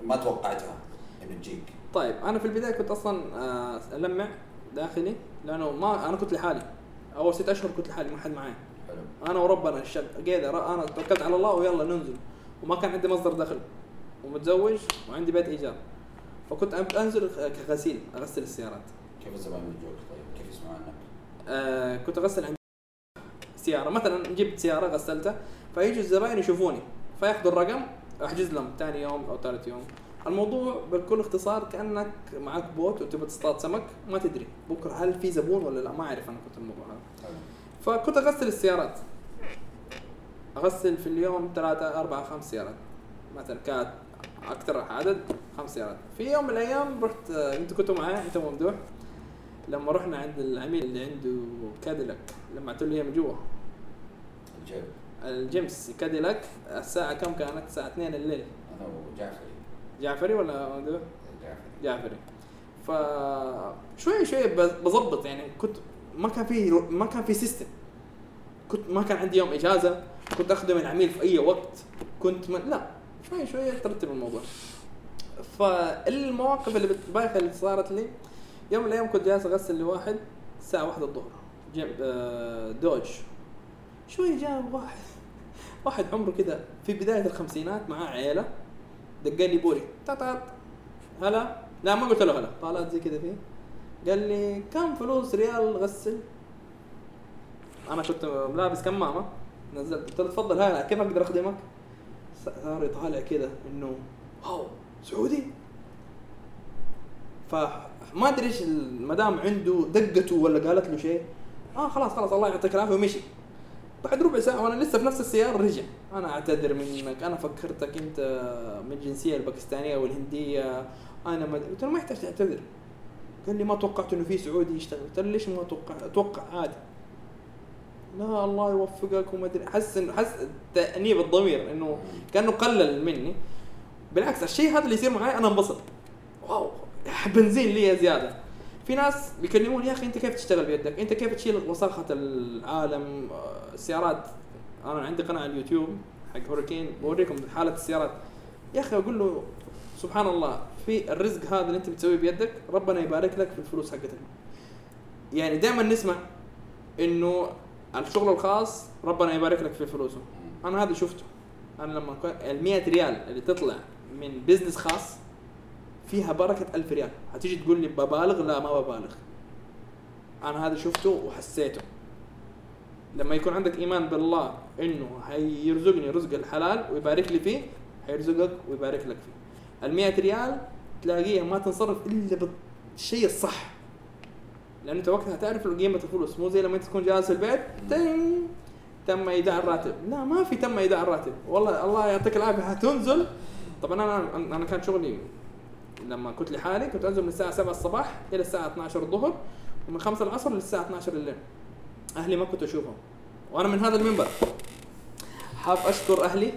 ما توقعتها إنه تجيك. طيب أنا في البداية كنت أصلا آه، ألمع داخلي لأنه ما أنا كنت لحالي. أول ست أشهر كنت لحالي ما حد معي حلو. أنا وربنا الشق قيدر أنا توكلت على الله ويلا ننزل. وما كان عندي مصدر دخل. ومتزوج وعندي بيت إيجار. فكنت أنزل كغسيل أغسل السيارات. كيف الزباين بيجوك طيب كيف يسمعوا عنك؟ آه كنت أغسل عند سيارة. مثلا جبت سيارة غسلتها. فيجوا الزباين يشوفوني. فيأخذوا الرقم احجز لهم ثاني يوم أو ثالث يوم. الموضوع بكل اختصار كأنك معك بوت وتبغى تصطاد سمك ما تدري. بكرة هل في زبون ولا لا؟ ما أعرف أنا كنت الموضوع هذا. فكنت أغسل السيارات. أغسل في اليوم ثلاثة أربعة خمس سيارات. مثلا كانت أكثر عدد خمس سيارات. في يوم من الأيام رحت أنتوا كنتوا معي أنت وممدوح. لما رحنا عند العميل اللي عنده كاديلاك لمعنا اياه من جوا. الجيمس كاديلاك الساعة كم كانت؟ الساعة 2 الليل. أنا وجعفري جعفري. ولا؟ جعفري؟ جعفري. ف شوي شوي بظبط يعني كنت ما كان في ما كان في system كنت ما كان عندي يوم إجازة كنت اخذه من العميل في أي وقت. كنت من لا شوي شوي ترتب الموضوع. فالمواقف اللي بتبايخ اللي صارت لي يوم من الأيام كنت جالس أغسل لواحد الساعة واحدة الظهر. جيب آه، دوج. شوي جاء واحد. واحد عمره كذا في بداية الخمسينات معاه عيله دق لي بوري تات هلا؟ لا ما قلت له هلا طالعت زي كذا فيه. قال لي كم فلوس ريال غسل؟ أنا كنت لابس كمامه نزلت قلت له تفضل هلا كيف أقدر أخدمك؟ صار يطالع كذا إنه واو سعودي؟ فما أدري إيش المدام عنده دقته ولا قالت له شيء. آه خلاص خلاص الله يعطيك العافية. ومشي. بعد ربع ساعة وأنا لسه في نفس السيارة رجع. أنا أعتذر منك أنا فكرتك أنت من الجنسية الباكستانية والهندية. أنا ما قلت له ما يحتاج تعتذر. قال لي ما توقعت إنه في سعودي يشتغل. قلت له ليش ما توقع؟ أتوقع عادي. لا الله يوفقك وما أدري. حس انه حس تأنيب الضمير إنه كأنه قلل مني. بالعكس الشيء هذا اللي يصير معي أنا انبسط. واو بنزين لي زيادة. في ناس بيكلموني يا أخي أنت كيف تشتغل بيدك؟ أنت كيف تشيل وساخة العالم؟ السيارات أنا عندي قناة على اليوتيوب حق هوريكين بوريكم حالة السيارات. يا أخي أقول له سبحان الله في الرزق هذا اللي أنت بتسويه بيدك ربنا يبارك لك في الفلوس حقتك. يعني دائما نسمع إنه الشغل الخاص ربنا يبارك لك في فلوسه. أنا هذا شفته. أنا لما ال 100 ريال اللي تطلع من business خاص فيها بركة 1000 ريال. هتيجي تقول لي ببالغ؟ لا ما ببالغ. أنا هذا شفته وحسيته. لما يكون عندك إيمان بالله إنه هيرزقني رزق الحلال ويبارك لي فيه هيرزقك ويبارك لك فيه. ال 100 ريال تلاقيها ما تنصرف إلا بالشيء الصح. لأنه أنت وقتها تعرف قيمة الفلوس. مو زي لما أنت تكون جالس البيت تن تم إيداع الراتب. لا ما في تم إيداع الراتب. والله الله يعطيك العافية. هتنزل. طبعا أنا أنا كان شغلي لما كنت لحالي كنت أنزل من الساعة 7 الصباح إلى الساعة 12 الظهر ومن 5 العصر للساعة 12 الليل. أهلي ما كنت أشوفهم. وأنا من هذا المنبر. حاب أشكر أهلي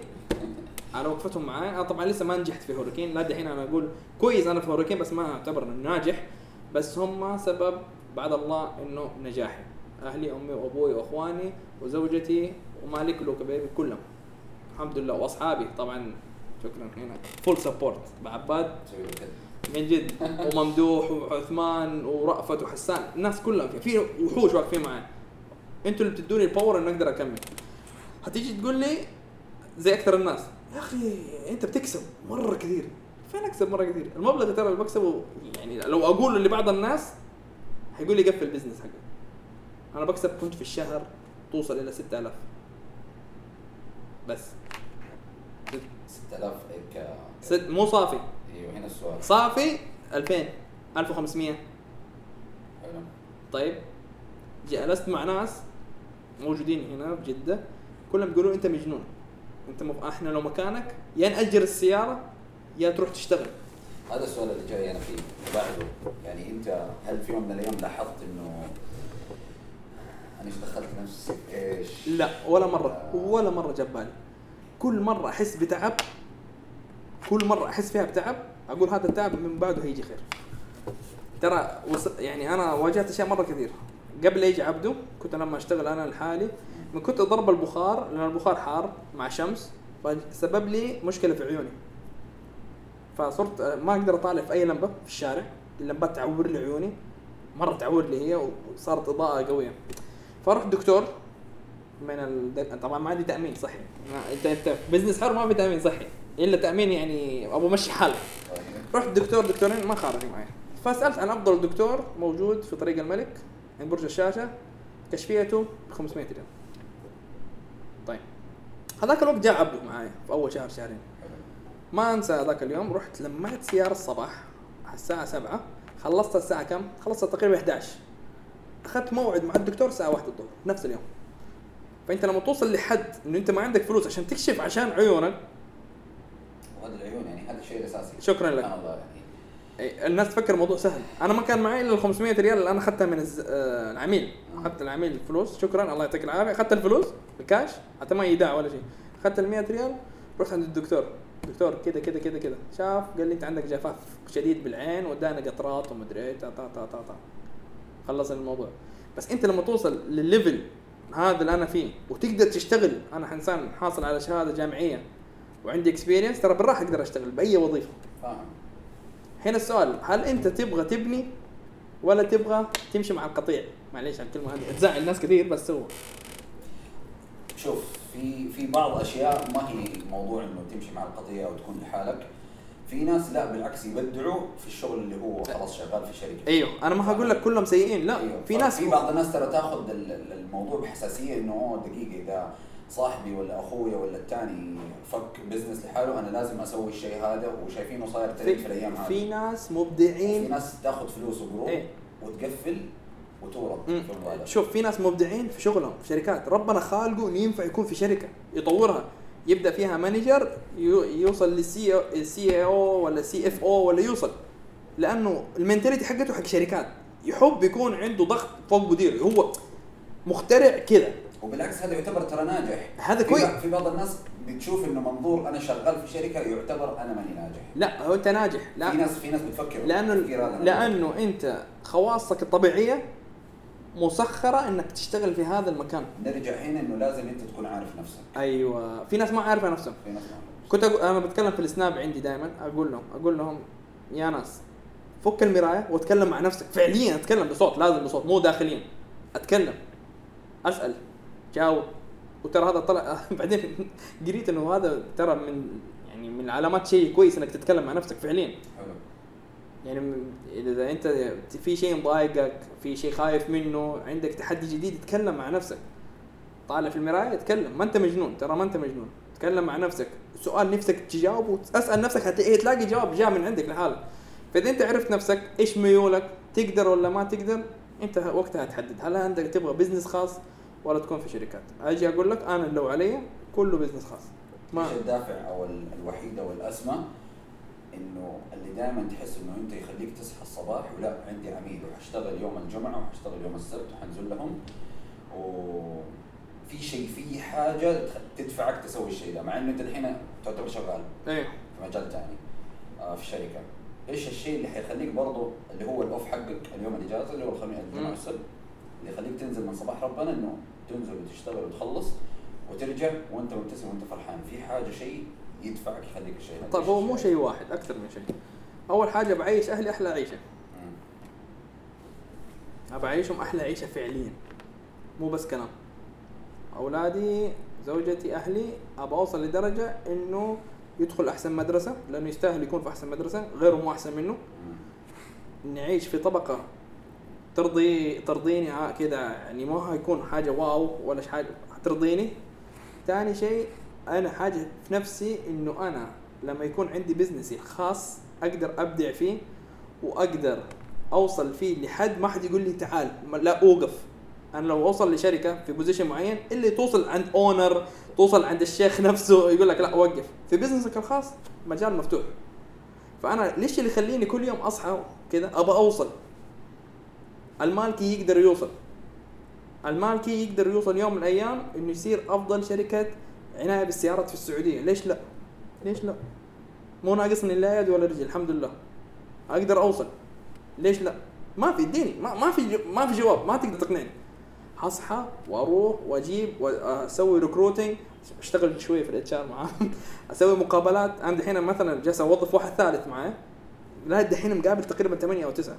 على وقفتهم معي أنا طبعا لسه ما نجحت في هوريكين. لا دحين أنا أقول كويس أنا في هوريكين بس ما أعتبر ناجح. بس هم سبب بعد الله إنه نجاحي. أهلي أمي وأبوي وإخواني وزوجتي ومالك له كبيري كلهم. الحمد لله. وأصحابي طبعا شكرا. هنا full support بعباد من جد. وممدوح وعثمان ورأفت وحسان. الناس كلهم في في وحوش واقفين معي أنتوا اللي بتدوني ال power إني أقدر أكمل. هتيجي تقول لي زي أكثر الناس. يا أخي أنت بتكسب مرة كثير. فين أكسب مرة كثير؟ المبلغ ترى اللي بكسبه يعني لو اقوله لبعض الناس حيقول لي قفل ال business حقك. أنا بكسب كنت في الشهر توصل إلى 6000 بس. 6000 هيك. ست مو صافي. أيوه هنا السؤال. صافي؟ 2000 1500 حلو. طيب. جلست مع ناس موجودين هنا في جدة. كلهم بيقولوا أنت مجنون. أنت مف... إحنا لو مكانك يا نأجر السيارة يا تروح تشتغل. هذا السؤال اللي جاي أنا فيه. بعده يعني أنت هل في يوم من الأيام لاحظت إنه أنا إيش دخلت نفسي؟ إيش؟ لا ولا مرة. ولا مرة جاب بالي. كل مرة أحس بتعب كل مرة أحس فيها بتعب أقول هذا التعب من بعده هيجي خير. ترى. يعني أنا واجهت أشياء مرة كثير. قبل يجي عبده كنت لما أشتغل أنا لحالي من كنت ضرب البخار لأن البخار حار مع شمس فسبب لي مشكلة في عيوني. فصرت ما أقدر أطالع في أي لمبة في الشارع. اللمبات تعور لي عيوني مرة تعور لي هي وصارت إضاءة قوية. فرحت دكتور من ال... طبعا ما عندي تأمين صحي. ما... انت أنت في بزنس حر ما في تأمين صحي. إلا تأمين يعني أبو مشي حالك. رحت دكتور دكتورين ما خارجوا معي. فسألت عن أفضل دكتور موجود في طريق الملك عند برج الشاشة كشفيته ب 500 ريال. طيب. هذاك الوقت جاء عبده معايا في أول شهر شهرين. ما أنسى ذاك اليوم رحت لمعت سيارة الصباح على الساعة 7 خلصت الساعة كم؟ خلصت تقريبا 11 أخذت موعد مع الدكتور الساعة 1 الظهر نفس اليوم. فانت لما توصل لحد انه انت ما عندك فلوس عشان تكشف عشان عيونك وهذا العيون يعني هذا الشيء الاساسي شكراً لك. الله يعني. إيه، الناس تفكر الموضوع سهل. أنا ما كان معي إلا ال 500 ريال اللي أنا أخذتها من الز... آه، العميل. أخذت العميل الفلوس شكرا الله يعطيك العافية. أخذت الفلوس الكاش حتى ما يداع ولا شيء. أخذت ال 100 ريال رحت عند الدكتور. دكتور كذا كذا كذا كذا شاف قال لي أنت عندك جفاف شديد بالعين ودانا قطرات ومدري إيه تا تا تا تا تا. خلص الموضوع. بس أنت لما توصل للل level هذا اللي أنا فيه. وتقدر تشتغل. أنا إنسان حاصل على شهادة جامعية وعندي experience ترى بالراحة أقدر أشتغل بأي وظيفة. فاهم. هنا السؤال هل أنت تبغى تبني ولا تبغى تمشي مع القطيع؟ معليش على الكلمة هذه تزعل ناس كثير بس هو. شوف في في بعض أشياء ما هي موضوع إنه تمشي مع القضية أو تكون لحالك. في ناس لا بالعكس يبدعوا في الشغل اللي هو خلاص شغال في شركة أيوه أنا ما هقول لك كلهم سيئين لا أيوه. في ناس في بعض الناس ترى تاخذ ال- ال- الموضوع بحساسية إنه دقيقة إذا صاحبي ولا اخويا ولا الثاني فك بزنس لحاله أنا لازم أسوي الشيء هذا وشايفينه صاير ترند في الأيام هذه في ناس في مبدعين ناس تاخذ فلوس وقروض إيه. وتقفل وتورط. في شوف في ناس مبدعين في شغلهم في شركات ربنا خالقه إنه ينفع يكون في شركة يطورها يبدأ فيها manager يو- يوصل لل CCO ولا CFO أو ولا يوصل. لأنه ال mentality حقته حق شركات. يحب يكون عنده ضغط فوق مديره هو مخترع كذا وبالعكس هذا يعتبر ترى ناجح. هذا كويس. في بعض الناس بتشوف إنه منظور أنا شغال في شركة يعتبر أنا ماني ناجح. لا هو أنت ناجح. لا. في ناس في ناس بتفكر لأنه. لأنه أنت خواصك الطبيعية مسخرة إنك تشتغل في هذا المكان. نرجع هنا إنه لازم أنت تكون عارف نفسك. أيوه. في ناس ما عارفة نفسهم. في ناس ما. كنت أقول أنا بتكلم في السناب عندي دائما أقول لهم أقول لهم يا ناس فك المراية واتكلم مع نفسك. فعليا أتكلم بصوت لازم بصوت مو داخليا. أتكلم. أسأل. جاوب. وترى هذا طلع بعدين قريت إنه هذا ترى من يعني من علامات شيء كويس إنك تتكلم مع نفسك فعليا. حلو يعني اذا أنت في شيء مضايقك في شيء خايف منه عندك تحدي جديد تتكلم مع نفسك. طالع في المراية تكلم. ما أنت مجنون ترى ما أنت مجنون. تكلم مع نفسك. سؤال نفسك تجاوبه وتسال نفسك هتلاقي تلاقي جواب جاء من عندك لحالك فإذا أنت عرفت نفسك إيش ميولك تقدر ولا ما تقدر أنت وقتها تحدد. هل عندك تبغى business خاص ولا تكون في شركات؟ أجي أقول لك أنا لو علي كله business خاص. ما الدافع أو ال- الوحيد أو الأسمى إنه اللي دائما تحس إنه أنت يخليك تصحى الصباح ولا عندي عميل وحاشتغل يوم الجمعة وحاشتغل يوم السبت وحنزل لهم. وفي شيء في حاجة تدفعك تسوي الشيء ده مع إنه أنت الحين تعتبر شغال أيوه في مجال ثاني آه في شركة. إيش الشيء اللي حيخليك برضه اللي هو الأوف حقك اليوم الإجازة اللي هو الخميس الجمعة. والسبت اللي يخليك تنزل من صباح ربنا إنه تنزل وتشتغل وتخلص وترجع وأنت مبتسم وأنت فرحان. في حاجة شيء يدفعك يخليك الشيء هذا طيب هو مو؟ شيء واحد أكثر من شيء. أول حاجة بعيش أهلي أحلى عيشة. اعيشهم أحلى عيشة فعليا. مو بس كلام. أولادي زوجتي أهلي ابى أوصل لدرجة إنه يدخل أحسن مدرسة لأنه يستاهل يكون في أحسن مدرسة غيره مو أحسن منه. نعيش في طبقة ترضي ترضيني ع- كذا يعني ما هيكون حاجة wow ولا حاجة ترضيني. ثاني شيء أنا حاجة في نفسي إنه أنا لما يكون عندي business ي الخاص أقدر أبدع فيه وأقدر أوصل فيه لحد ما حد يقول لي تعال لا أوقف. أنا لو أوصل لشركة في position معين اللي توصل عند owner توصل عند الشيخ نفسه يقول لك لا وقف في بزنسك الخاص مجال مفتوح. فأنا ليش اللي يخليني كل يوم أصحى كذا أبى أوصل. المالكي يقدر يوصل. المالكي يقدر يوصل يوم من الأيام إنه يصير أفضل شركة عناية بالسيارات في السعودية. ليش لا؟ ليش لا؟ مو ناقصني لا يد ولا رجل الحمد لله. أقدر أوصل. ليش لا؟ ما في اديني. ما, ما في ما في جواب. ما تقدر تقنعني. اصحى وأروح وأجيب واسوي recruiting أشتغل شوية في ال HR معاهم. أسوي مقابلات. أنا دحين مثلا جالس أوظف واحد ثالث معي لا دحين مقابل تقريبا ثمانية أو تسعة.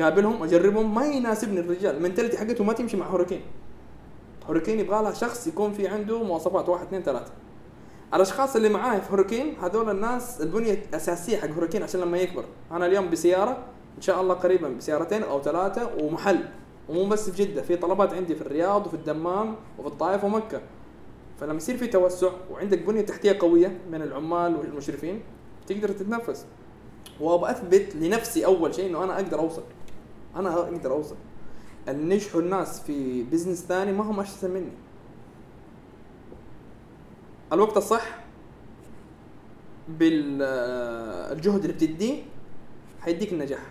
قابلهم أجربهم. ما يناسبني الرجال. ال mentality حقته ما تمشي مع Hurricane Hurricane يبغى لها شخص يكون في عنده مواصفات. واحد اثنين ثلاثة. الأشخاص اللي معاي في Hurricane هذول الناس البنية الأساسية حق Hurricane عشان لما يكبر. أنا اليوم بسيارة إن شاء الله قريبا بسيارتين أو ثلاثة ومحل. ومو بس في جدة في طلبات عندي في الرياض وفي الدمام وفي الطائف ومكة. فلما يصير في توسع وعندك بنية تحتية قوية من العمال والمشرفين تقدر تتنفس. وأبغى أثبت لنفسي أول شيء إنه أنا أقدر أوصل. أنا أقدر أوصل. اللي نجحوا الناس في بزنس ثاني ما هم احسن مني. الوقت الصح بالجهد اللي بتديه حيديك النجاح.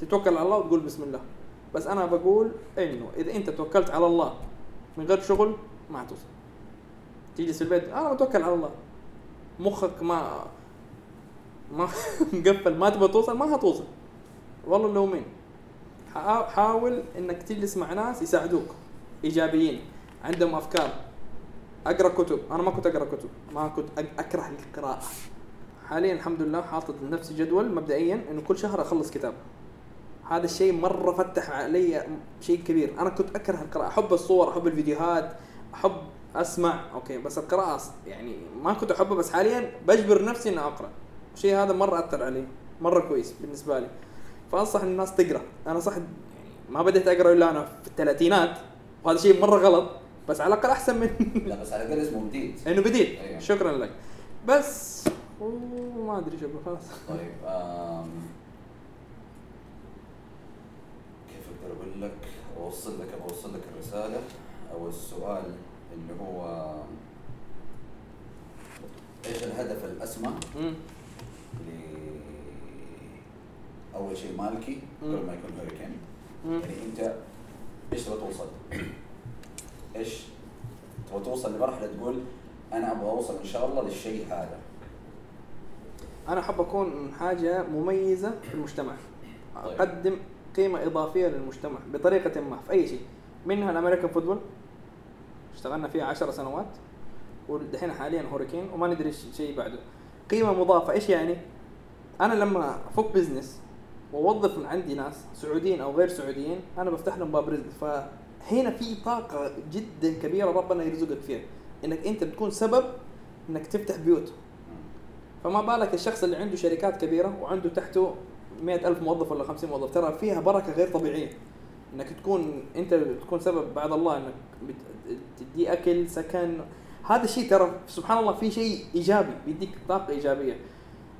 تتوكل على الله وتقول بسم الله. بس أنا بقول إنه إذا أنت توكلت على الله من غير شغل ما حتوصل. تجلس في البيت أنا متوكل على الله. مخك ما ما مقفل ما تبغى توصل ما حتوصل. والله لو مين؟ حاول إنك تجلس مع ناس يساعدوك. إيجابيين. عندهم أفكار. أقرأ كتب. أنا ما كنت أقرأ كتب. ما كنت أكره القراءة. حاليا الحمد لله حاطط لنفسي جدول مبدئيا إنه كل شهر أخلص كتاب. هذا الشيء مرة فتح علي شيء كبير. أنا كنت أكره القراءة. أحب الصور أحب الفيديوهات أحب أسمع. أوكي بس القراءة يعني ما كنت احبها بس حاليا بجبر نفسي إني أقرأ. الشيء هذا مرة أثر علي. مرة كويس بالنسبة لي. فأنصح الناس تقرأ. أنا صح يعني ما بديت أقرأ إلا أنا في الثلاثينات وهذا شيء مرة غلط بس على الأقل أحسن من لا بس على الأقل اسمه جديد. إنه بديت أيوة. شكرا لك. بس ما أدري شو خلاص طيب آم، كيف أقدر أقول لك؟ أوصل لك أوصل لك الرسالة. أو السؤال اللي هو إيش الهدف الأسمى أول شيء مالكي. قبل ما يكون هوريكين. يعني أنت إيش تبغى توصل؟ إيش تبغى توصل لمرحلة تقول أنا أبغى أوصل إن شاء الله للشيء هذا أنا أحب أكون حاجة مميزة في المجتمع طيب. أقدم قيمة إضافية للمجتمع بطريقة ما في أي شيء منها الأمريكان فوتبول اشتغلنا فيها عشر سنوات ودحين حاليا هوريكين وما ندري إيش شيء بعده قيمة مضافة إيش يعني أنا لما أفك بزنس واوظف من عندي ناس سعوديين أو غير سعوديين أنا بفتح لهم باب رزق. فهنا في طاقة جدا كبيرة ربنا يرزقك فيها. إنك أنت بتكون سبب إنك تفتح بيوت. فما بالك الشخص اللي عنده شركات كبيرة وعنده تحته مئة ألف موظف ولا 50 موظف ترى فيها بركة غير طبيعية. إنك تكون أنت تكون سبب بعد الله إنك تدي أكل سكن. هذا الشيء ترى سبحان الله في شيء إيجابي بيديك طاقة إيجابية.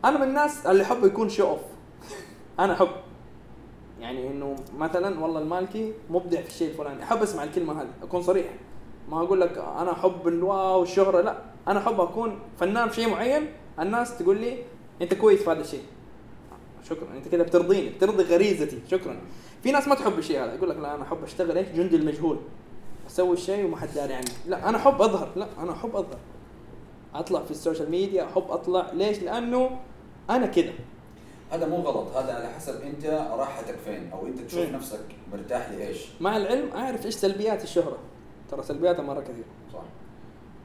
أنا من الناس اللي احب يكون show off أنا أحب. يعني إنه مثلا والله المالكي مبدع في الشيء الفلاني. أحب أسمع الكلمة هذه أكون صريح. ما أقول لك أنا أحب ال wow الشهره لا. أنا أحب أكون فنان في شيء معين الناس تقول لي أنت كويس في هذا الشيء. شكرا. أنت كده بترضيني بترضي غريزتي. شكرا. في ناس ما تحب الشيء هذا. يقول لك لا أنا أحب أشتغل إيش؟ جندي المجهول. أسوي الشيء وما حد داري عني. لا أنا أحب أظهر. لا أنا أحب أظهر. أطلع في ال social media أحب أطلع. ليش؟ لأنه أنا كده. هذا مو غلط هذا على حسب أنت راحتك فين أو أنت تشوف مم. نفسك مرتاح لإيش. مع العلم أعرف إيش سلبيات الشهرة. ترى سلبياتها مرة كثير. صح.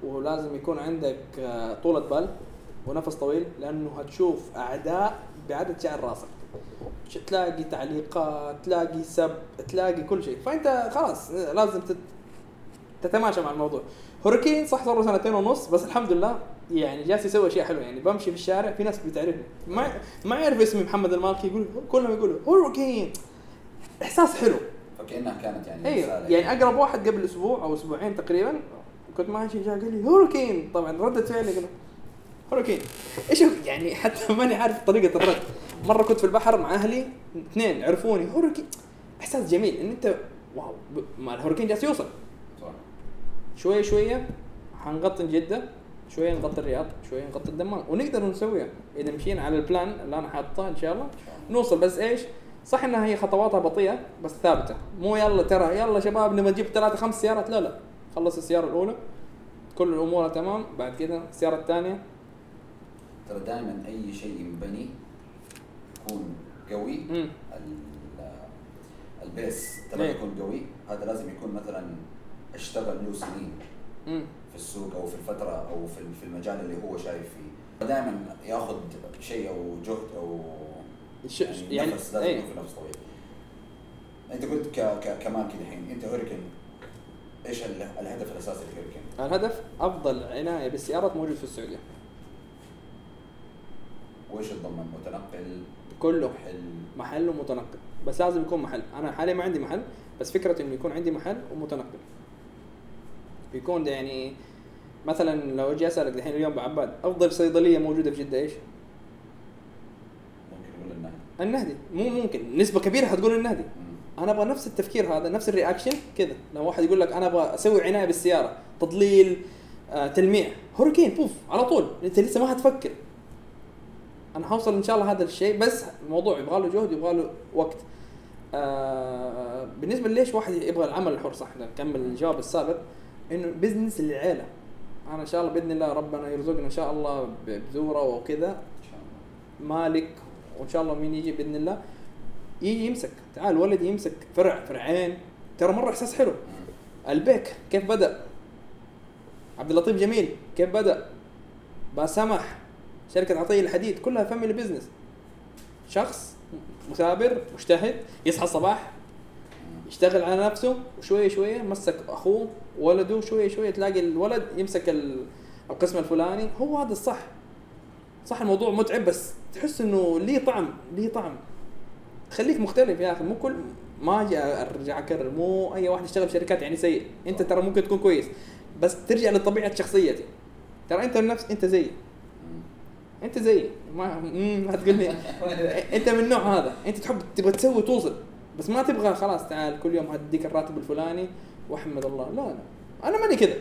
ولازم يكون عندك آه، طولة بال ونفس طويل لأنه هتشوف أعداء بعدد شعر راسك. تلاقي تعليقات تلاقي سب تلاقي كل شيء. فأنت خلاص آه، لازم تت- تتماشى مع الموضوع. هوريكين صح صار له سنتين ونص بس الحمد لله يعني جالس يسوي أشياء حلوة. يعني بمشي في الشارع في ناس بتعرفني. ما ما يعرف اسمي محمد المالكي يقول كلهم يقولوا هوريكين إحساس حلو. فكانها كانت يعني أيوه يعني أقرب واحد قبل أسبوع أو أسبوعين تقريبا كنت ماشي جاء قال لي هوريكين طبعا ردة فعلي قلت هوريكين إيش؟ يعني حتى ماني عارف طريقة الرد. مرة كنت في البحر مع أهلي اثنين عرفوني هوريكين إحساس جميل إن أنت واو مع الهوريكين جالس يوصل. صح. شوية شوية حنغطي جدة. شوية نغطي الرياض شوية نغطي الدمام ونقدر نسويها. إذا مشينا على البلان اللي أنا حاطه إن شاء الله نوصل بس إيش؟ صح إنها هي خطواتها بطيئة بس ثابتة. مو يلا ترى يلا شباب نبغى نجيب ثلاثة خمس سيارات. لا لا. خلص السيارة الأولى كل الأمور تمام. بعد كذا السيارة الثانية. ترى دائما أي شيء ينبني يكون قوي. ال- البيس تبع إيه. يكون قوي. هذا لازم يكون مثلا أشتغل له سنين. السوق أو في الفترة أو في في المجال اللي هو شايف فيه. دائما ياخذ شيء أو جهد أو يعني, يعني نفس لازم يكون في نفس طويل أنت قلت ك ك كمان كده الحين. أنت هوريكن إيش ال- الهدف الأساسي لهوريكن؟ الهدف أفضل عناية بالسيارات موجود في السعودية. وإيش يتضمن متنقل؟ كله. محل؟ محل ومتنقل. بس لازم يكون محل. أنا حاليا ما عندي محل بس فكرة إنه يكون عندي محل ومتنقل. بيكون ده يعني مثلا لو أجي أسألك الحين اليوم بعباد أفضل صيدلية موجودة في جدة إيش؟ ممكن نقول انه النهدي. مو ممكن. نسبة كبيرة حتقول النهدي. أنا أبغى نفس التفكير هذا نفس ال reaction كذا. لو واحد يقول لك أنا أبغى أسوي عناية بالسيارة تضليل آه، تلميع. Hurricane بوف على طول. أنت لسه ما حتفكر. أنا حوصل إن شاء الله هذا الشيء بس الموضوع يبغى له جهد يبغى له وقت. آه بالنسبة ليش واحد يبغى العمل الحر؟ صح نكمل الجواب السابق. إنه business للعيلة. أنا إن شاء الله بإذن الله ربنا يرزقنا إن شاء الله بذوره وكذا إن شاء الله. مالك وإن شاء الله مين يجي بإذن الله؟ يجي يمسك. تعال ولد يمسك فرع فرعين. ترى مرة إحساس حلو. البيك كيف بدأ؟ عبد اللطيف جميل. كيف بدأ؟ باسمح شركة عطية الحديد كلها family business شخص مثابر مجتهد يصحى الصباح يشتغل على نفسه وشويه شوية مسك أخوه. ولده شوية شوية تلاقي الولد يمسك ال- القسم الفلاني. هو هذا الصح. صح الموضوع متعب بس تحس إنه ليه طعم ليه طعم. خليك مختلف يا أخي. مو كل ما أجي أرجع أكرر. مو أي واحد يشتغل في شركات يعني سيء. أنت ترى ممكن تكون كويس. بس ترجع لطبيعة شخصيتي. ترى أنت نفس أنت زيي. أنت زيي. ما ما تقول لي أنت من النوع هذا. أنت تحب تبغى تسوي توصل بس ما تبغى خلاص تعال كل يوم هديك الراتب الفلاني. وأحمد الله. لا لا. أنا ماني كذا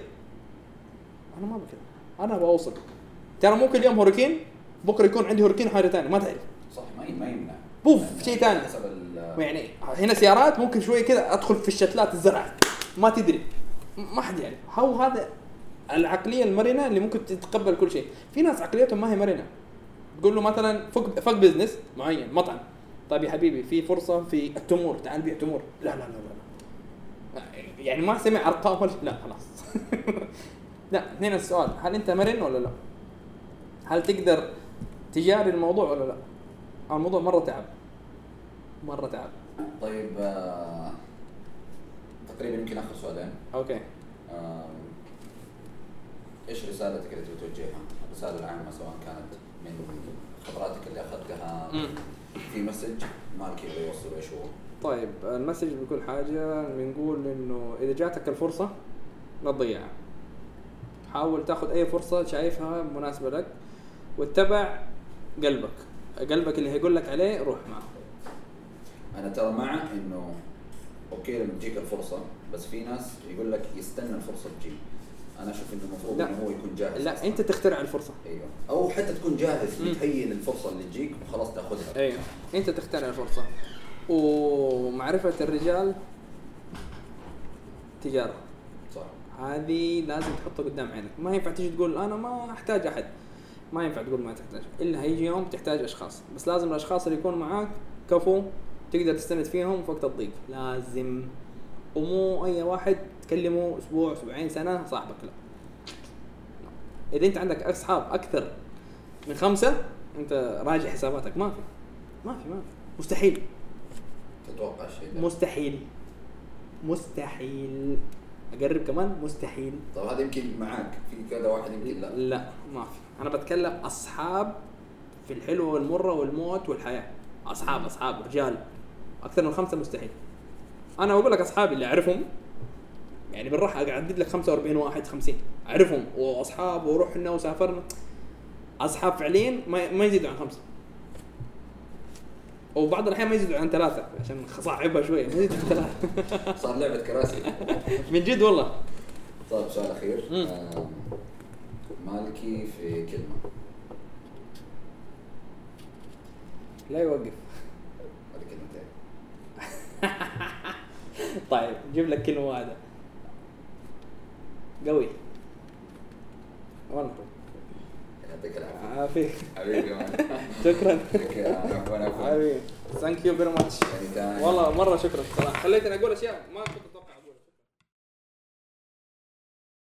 أنا ما بكذا أنا بوصل ترى مو كل يوم هوريكين بكرة يكون عندي هوريكين حاجة ثانية ما تعرف. صح ما يمنع. بوف، يعني شيء ثاني. حسب يعني هنا سيارات ممكن شوية كذا أدخل في الشتلات الزرع. ما تدري. ما حد يعرف. هو هذا العقلية المرنة اللي ممكن تتقبل كل شيء. في ناس عقليتهم ما هي مرنة. تقول له مثلا فك فك بزنس معين مطعم. طيب يا حبيبي في فرصة في التمور. تعال بيع تمور. لا لا لا, لا. يعني ما سمع أرقام ولا لا خلاص لا هنا السؤال هل أنت مرن ولا لا؟ هل تقدر تجاري الموضوع ولا لا؟ الموضوع مرة تعب مرة تعب طيب آه، تقريبا يمكن آخر سؤالين أوكي آم، إيش رسالتك اللي تبي توجهها؟ الرسالة العامة سواء كانت من خبراتك اللي أخذتها. في message مالك يبغى يوصل إيش هو؟ طيب ال message بكل حاجة بنقول إنه إذا جاتك الفرصة لا تضيعها حاول تاخذ أي فرصة شايفها مناسبة لك واتبع قلبك. قلبك اللي هيقول لك عليه روح معه. أنا ترى مع إنه okay لما تجيك الفرصة بس في ناس يقول لك يستنى الفرصة تجي. أنا أشوف إنه المفروض. إنه هو يكون جاهز. لا أصلاً. أنت تخترع الفرصة. أيوه. أو حتى تكون جاهز مم. متهيئ للفرصة اللي تجيك وخلاص تاخذها. أيوه. أنت تخترع الفرصة. ومعرفة الرجال تجارة. صح. هذه لازم تحطها قدام عينك. ما ينفع تيجي تقول أنا ما أحتاج أحد. ما ينفع تقول ما تحتاج. إلا هيجي يوم تحتاج أشخاص. بس لازم الأشخاص اللي يكونوا معاك كفو تقدر تستند فيهم في وقت الضيق. لازم. ومو أي واحد تكلمه أسبوع أسبوعين سنة صاحبك لا. إذا أنت عندك أصحاب أكثر من خمسة أنت راجع حساباتك. ما في. ما في ما في. مستحيل. تتوقع الشيء ده مستحيل. مستحيل. اقرب كمان؟ مستحيل. طب هذا يمكن معاك. في كذا واحد يمكن لا. لا ما في. أنا بتكلم أصحاب في الحلوه والمرة والموت والحياة. أصحاب أصحاب رجال. أكثر من خمسة مستحيل. أنا بقول لك أصحابي اللي أعرفهم يعني بالراحة أعدد لك 45 واحد 50 أعرفهم. وأصحاب ورحنا وسافرنا. أصحاب فعليا ما ما يزيدوا عن خمسة. وبعض الأحيان ما يزيدوا عن ثلاثة عشان صعبها شوية ما يزيدوا عن ثلاثة. صار لعبة كراسي. من جد والله. طيب سؤال أخير. مالكي في كلمة. لا يوقف. هذه كلمتين. طيب جيب لك كلمة واحدة. قوي. والله. يعطيك العافية. عافيك. حبيبي. شكرا. okay عفوا عفوا حبيبي thank you very much. والله مرة شكرا. صراحة خليتني أقول أشياء ما كنت